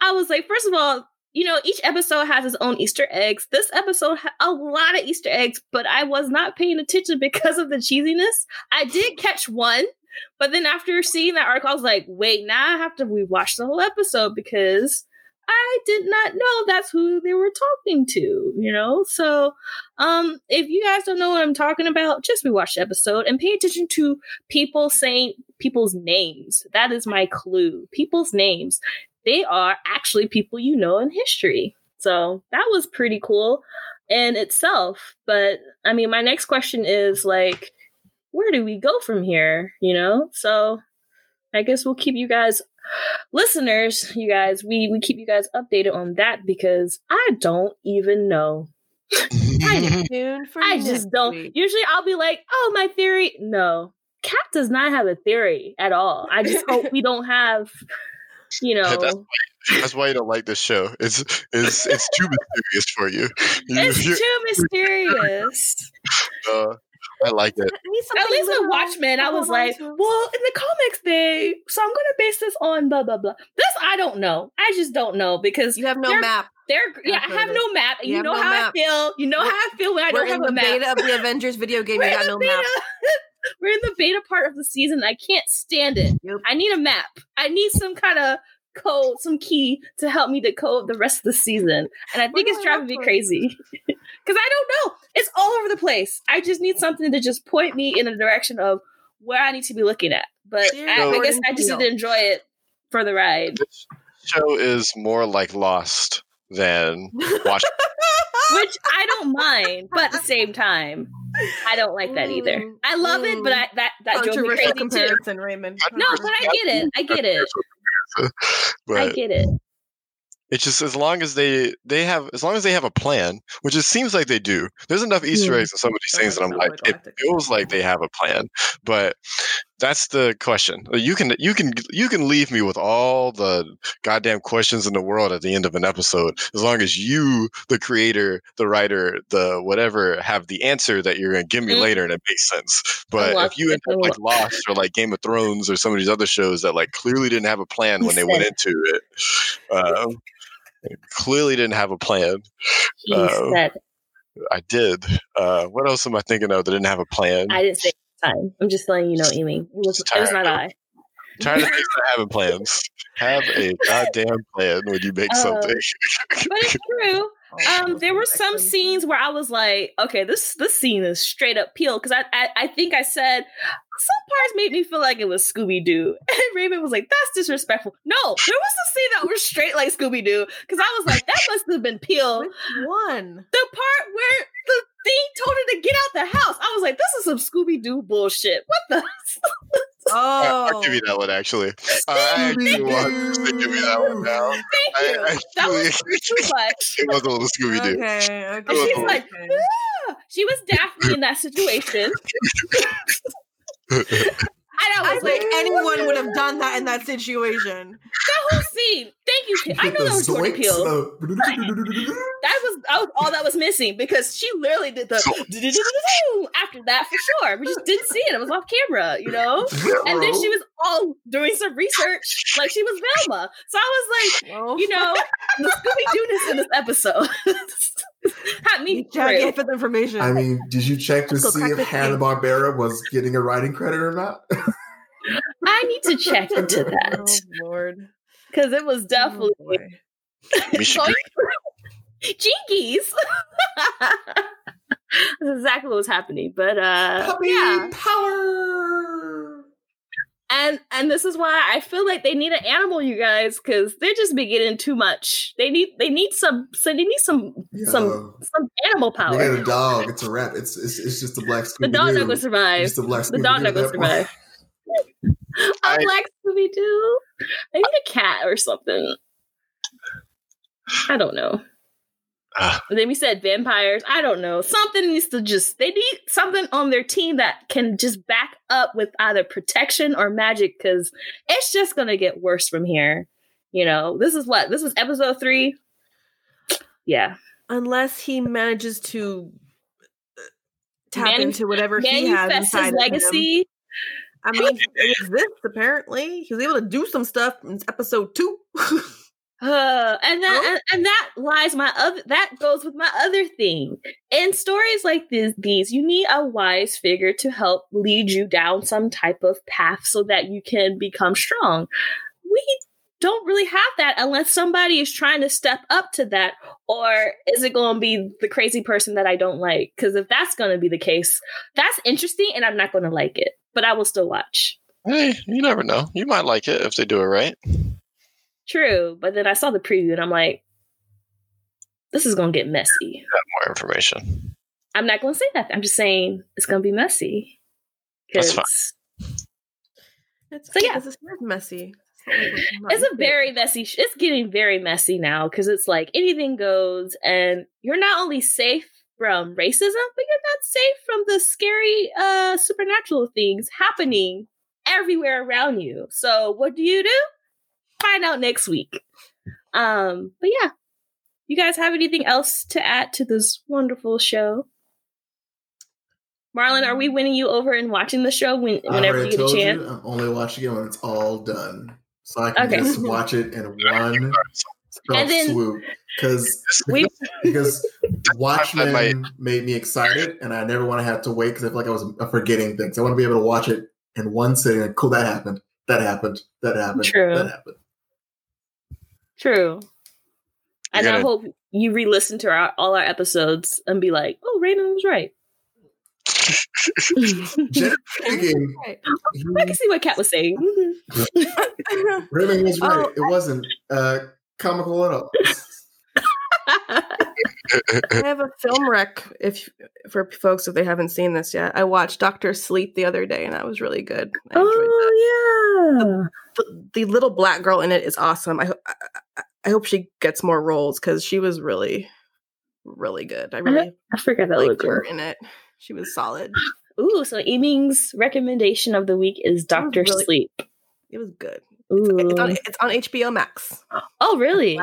B: I was like, first of all, you know, each episode has its own Easter eggs. This episode had a lot of Easter eggs, but I was not paying attention because of the cheesiness. I did catch one, but then after seeing that article, I was like, wait, now I have to rewatch the whole episode because I did not know that's who they were talking to, you know? So, um, if you guys don't know what I'm talking about, just rewatch the episode and pay attention to people saying people's names. That is my clue. People's names. They are actually people you know in history. So that was pretty cool in itself. But I mean, my next question is like, where do we go from here? You know? So I guess we'll keep you guys listeners, you guys, we we keep you guys updated on that because I don't even know.
D: Tune for
B: I just don't.
D: week.
B: Usually I'll be like, "Oh, my theory." No. Cap does not have a theory at all. I just hope we don't have you know,
C: That's That's why you don't like this show. It's it's it's too mysterious for you. you
B: it's
C: you're-
B: too mysterious.
C: uh, I like it.
D: I
B: At least with Watchmen, I was like, well, in the comics, they so I'm gonna base this on blah blah blah. This I don't know. I just don't know because
D: you have no map.
B: they're yeah,
D: I've
B: I
D: heard
B: have
D: it.
B: no map.
D: You
B: You, know
D: no
B: how
D: map.
B: I feel. You know
D: We're-
B: how I feel when I
D: We're
B: don't have a map.
D: beta of the Avengers video game.
B: We're
D: You
B: in
D: got no
B: beta.
D: map.
B: We're in the beta part of the season. I can't stand it.
D: Yep.
B: I need a map. I need some kind of code, some key to help me decode the rest of the season. And I think
D: Where
B: it's driving me crazy. Because I don't know. It's all over the place. I just need something to just point me in the direction of where I need to be looking at. But I, I guess I just need to enjoy it for the ride.
C: This show is more like Lost than Watch.
B: Which I don't mind, but at the same time, I don't like that either.
D: Mm,
B: I love it, but
D: mm.
B: I, that that drove me
D: Controversial
B: crazy too.
D: Raymond.
B: No, but I get it. I get it. I get it.
C: it's just as long as they they have as long as they have a plan, which it seems like they do. There's enough Easter
B: Hmm.
C: eggs in some of these things that I'm like, it feels like they have a plan. But that's the question. You can you can you can leave me with all the goddamn questions in the world at the end of an episode, as long as you, the creator, the writer, the whatever, have the answer that you're gonna give me
B: Mhm.
C: later and it makes sense. But if you end up like Lost or like Game of Thrones or some of these other shows that like clearly didn't have a plan
B: He
C: when they went into it, um, clearly didn't have a plan.
B: He
C: Uh,
B: said,
C: I did. Uh, what else am I thinking of that didn't have a plan?
B: I didn't say time. I'm just letting you know, Amy. It was, it was not I.
C: Try to think not having plans. Have a goddamn plan when you make
B: Uh,
C: something.
B: But it's true. Um, there were some scenes where I was like, okay, this this scene is straight up Peele because I, I I think I said some parts made me feel like it was Scooby Doo, and Raymond was like, that's disrespectful. No, there was a scene that was straight like Scooby Doo because I was like, that must have been Peele.
D: Which one?
B: The part where the thing told her to get out the house, I was like, this is some Scooby Doo bullshit. What the?
D: Oh,
C: I'll give you that one actually. Uh, I actually want to give you that one now.
B: Thank
C: I,
B: you.
C: I
B: that was too much.
C: it was a little Scooby Doo.
D: Okay, okay.
B: And she's like, "Ah." she was Daphne in that situation. And I
D: I
B: was
D: think
B: like,
D: anyone would have done that in that situation.
B: that whole scene. Thank you. Kim. I know that was Jordan
A: Zoinks,
B: Peele. That was, that was all that was missing because she literally did the after that for sure. We just didn't see it. It was off camera, you know. And then she was all doing some research, like she was Velma. So I was like, you know, the Scooby Dooness in this episode had me
D: Jack
B: through.
D: gave us information.
A: I mean, did you check to see if Hanna. Barbera was getting a writing credit or not?
B: I need to check into
D: oh
B: that
D: Lord,
B: because it was definitely
D: Oh, boy.
C: We should
B: going through Jinkies. That's exactly what was happening. But uh
A: Puppy
B: yeah.
A: power.
B: And and this is why I feel like they need an animal, you guys, because they're just be getting too much. They need they need some so they need some some
A: Yo,
B: some animal
A: we got
B: power.
A: a dog. It's a wrap. It's it's, it's just a black
B: The
A: Scooby
B: dog not
A: Doo.
B: gonna survive.
A: Just a black
B: The
A: Scooby
B: dog not gonna survive. A
C: I-
B: black Scooby Doo. I need a cat or something. I don't know. And then we said vampires. I don't know. Something needs to just they need something on their team that can just back up with either protection or magic because it's just gonna get worse from here. You know, this is what? This is episode three. Yeah.
D: Unless he manages to uh, tap
B: Manu-
D: into whatever he has
B: Manifest
D: inside
B: his
D: of him.
B: legacy.
D: I mean, it exists apparently. He was able to do some stuff in episode two.
B: Uh, and that
D: Oh.
B: and, and that lies my other that goes with my other thing. In stories like this, these, you need a wise figure to help lead you down some type of path so that you can become strong. We don't really have that unless somebody is trying to step up to that, or is it going to be the crazy person that I don't like? Because if that's going to be the case, that's interesting, and I'm not going to like it, but I will still watch.
C: Hey, you never know. You might like it if they do it right.
B: True, but then I saw the preview and I'm like, this is going to get messy.
C: More information.
B: I'm not going to say that. I'm just saying it's going to be messy.
C: That's
B: 'Cause
D: It's,
B: So, yeah.
D: this messy. It's like
B: It's a very messy. Sh- it's getting very messy now because it's like anything goes, and you're not only safe from racism, but you're not safe from the scary uh supernatural things happening everywhere around you. So what do you do? Find out next week. Um, but yeah, you guys have anything else to add to this wonderful show? Marlon, are we winning you over and watching the show when, whenever you
A: already
B: get a chance?
A: you, I'm only watching it when it's all done, so I can
B: Okay.
A: just watch it in one
B: And then-
A: swoop. Because
B: We
A: because Watchmen
C: might-
A: made me excited, and I never want to have to wait because I feel like I was uh, forgetting things. I want to be able to watch it in one sitting. Like, cool, that happened. That happened. That happened.
B: True.
A: That happened.
B: True. And I
C: gonna-
B: hope you re-listen to our, all our episodes and be like, "Oh, Raymond was right."
A: Generally
D: Right.
B: I can see what Kat was saying. Mhm.
A: Raymond was right.
D: Oh,
A: it wasn't uh, comical at all.
D: I have a film rec if for folks if they haven't seen this yet. I watched Doctor Sleep the other day and that was really good. I
B: oh yeah.
D: The, the little black girl in it is awesome. I, I, I- hope she gets more roles because she was really, really good. I really
B: I forgot that
D: liked her in it. She was solid.
B: Ooh, so Eaming's recommendation of the week is Doctor
D: really-
B: Sleep.
D: It was good.
B: Ooh.
D: It's on, it's on HBO Max.
B: oh, really?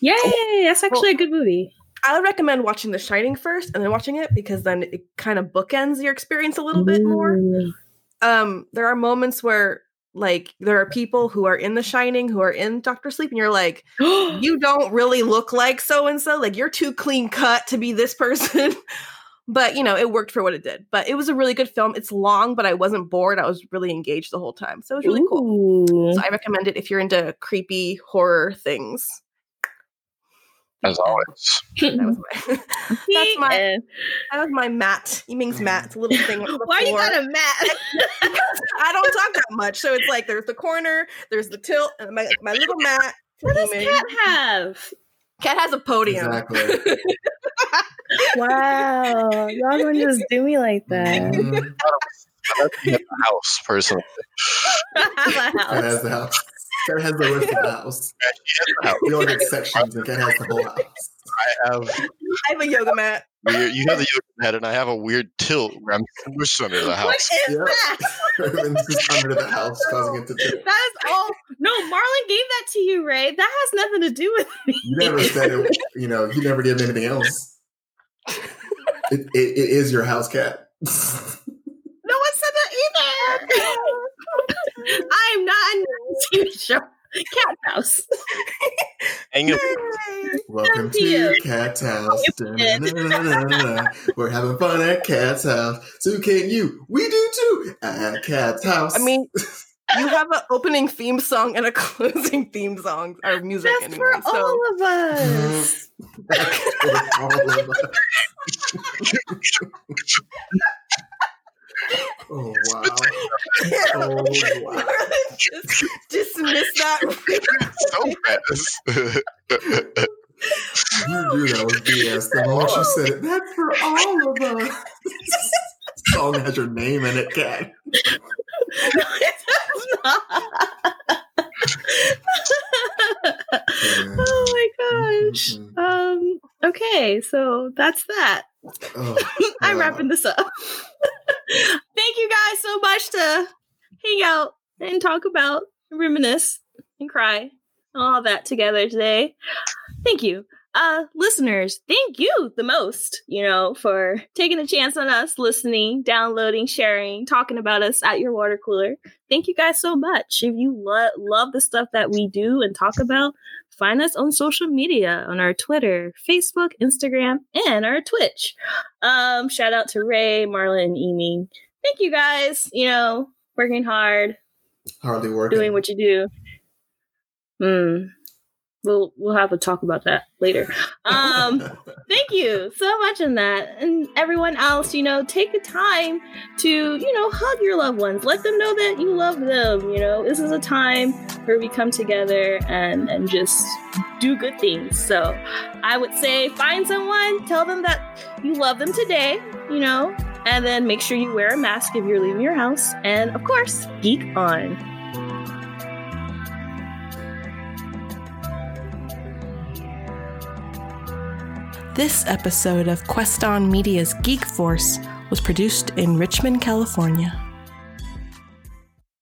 B: Yay! That's actually a good movie.
D: I would recommend watching The Shining first and then watching it because then it kind of bookends your experience a little bit more.
B: Ooh.
D: um there are moments where like there are people who are in the shining who are in doctor sleep and you're like you don't really look like so and so like you're too clean cut to be this person but you know, it worked for what it did. But it was a really good film. It's long, but I wasn't bored. I was really engaged the whole time. So it was really cool. So I recommend it if you're into creepy horror things.
C: As always.
D: That was my, that's my
B: And-
D: that was my mat. He means mat. It's a little thing. on the
B: Why you got a mat?
D: I don't talk that much. So it's like there's the corner, there's the tilt, and my, my little mat.
B: what does
D: Yiming.
B: cat have?
D: Cat has a podium.
A: Exactly.
B: Wow, y'all gonna just do me like that?
A: Mhm.
C: That's the house, personally.
B: I have a house.
A: Has. Cat has the rest of the house. We don't get sections. The cat has the whole house.
C: I have
D: I have a yoga mat.
C: weird, you have the yoga mat, and I have a weird tilt where I'm smushed under the house.
B: is
A: Yep.
B: that?
A: Under the house, causing it to tilt.
B: That is all. No, Marlon gave that to you, Ray. That has nothing to do with me.
A: You never said it. You know, you never did anything else. It, it, it is your house cat.
B: No one said that either. I'm not in a TV show. Cat House.
C: Hang it.
A: Welcome to
B: you.
A: Cat's house. We're having fun at Cat's house. So can you? We do too at Cat's house.
D: I mean, you have an opening theme song and a closing theme song or music
B: That's
D: anyway.
B: for
D: so
B: all of us.
A: That's for all of us. oh wow! Oh wow!
D: just dismiss that.
C: so fast.
A: You knew that was BS the moment you said it. That's for all of us. Song has your name in it, cat.
B: No, it does not. oh my gosh.
A: Mhm.
B: Um. Okay, so that's that.
A: Oh,
B: I'm wrapping this up. Thank you guys so much to hang out and talk about, reminisce, and cry, all that together today. Thank you. Uh, listeners, thank you the most, you know, for taking a chance on us, listening, downloading, sharing, talking about us at your water cooler. Thank you guys so much. If you lo- love the stuff that we do and talk about, find us on social media on our Twitter, Facebook, Instagram, and our Twitch. Um, shout out to Ray, Marlon, and Emi. Thank you guys. You know, working hard,
A: Hardly working.
B: doing what you do. Hmm. We'll we'll have a talk about that later. Um, thank you so much in that, and everyone else. You know, take the time to you know hug your loved ones. Let them know that you love them. You know, this is a time where we come together and and just do good things. So, I would say find someone, tell them that you love them today. You know, and then make sure you wear a mask if you're leaving your house. And of course, geek on.
D: This episode of Queston Media's Geek Force was produced in Richmond, California.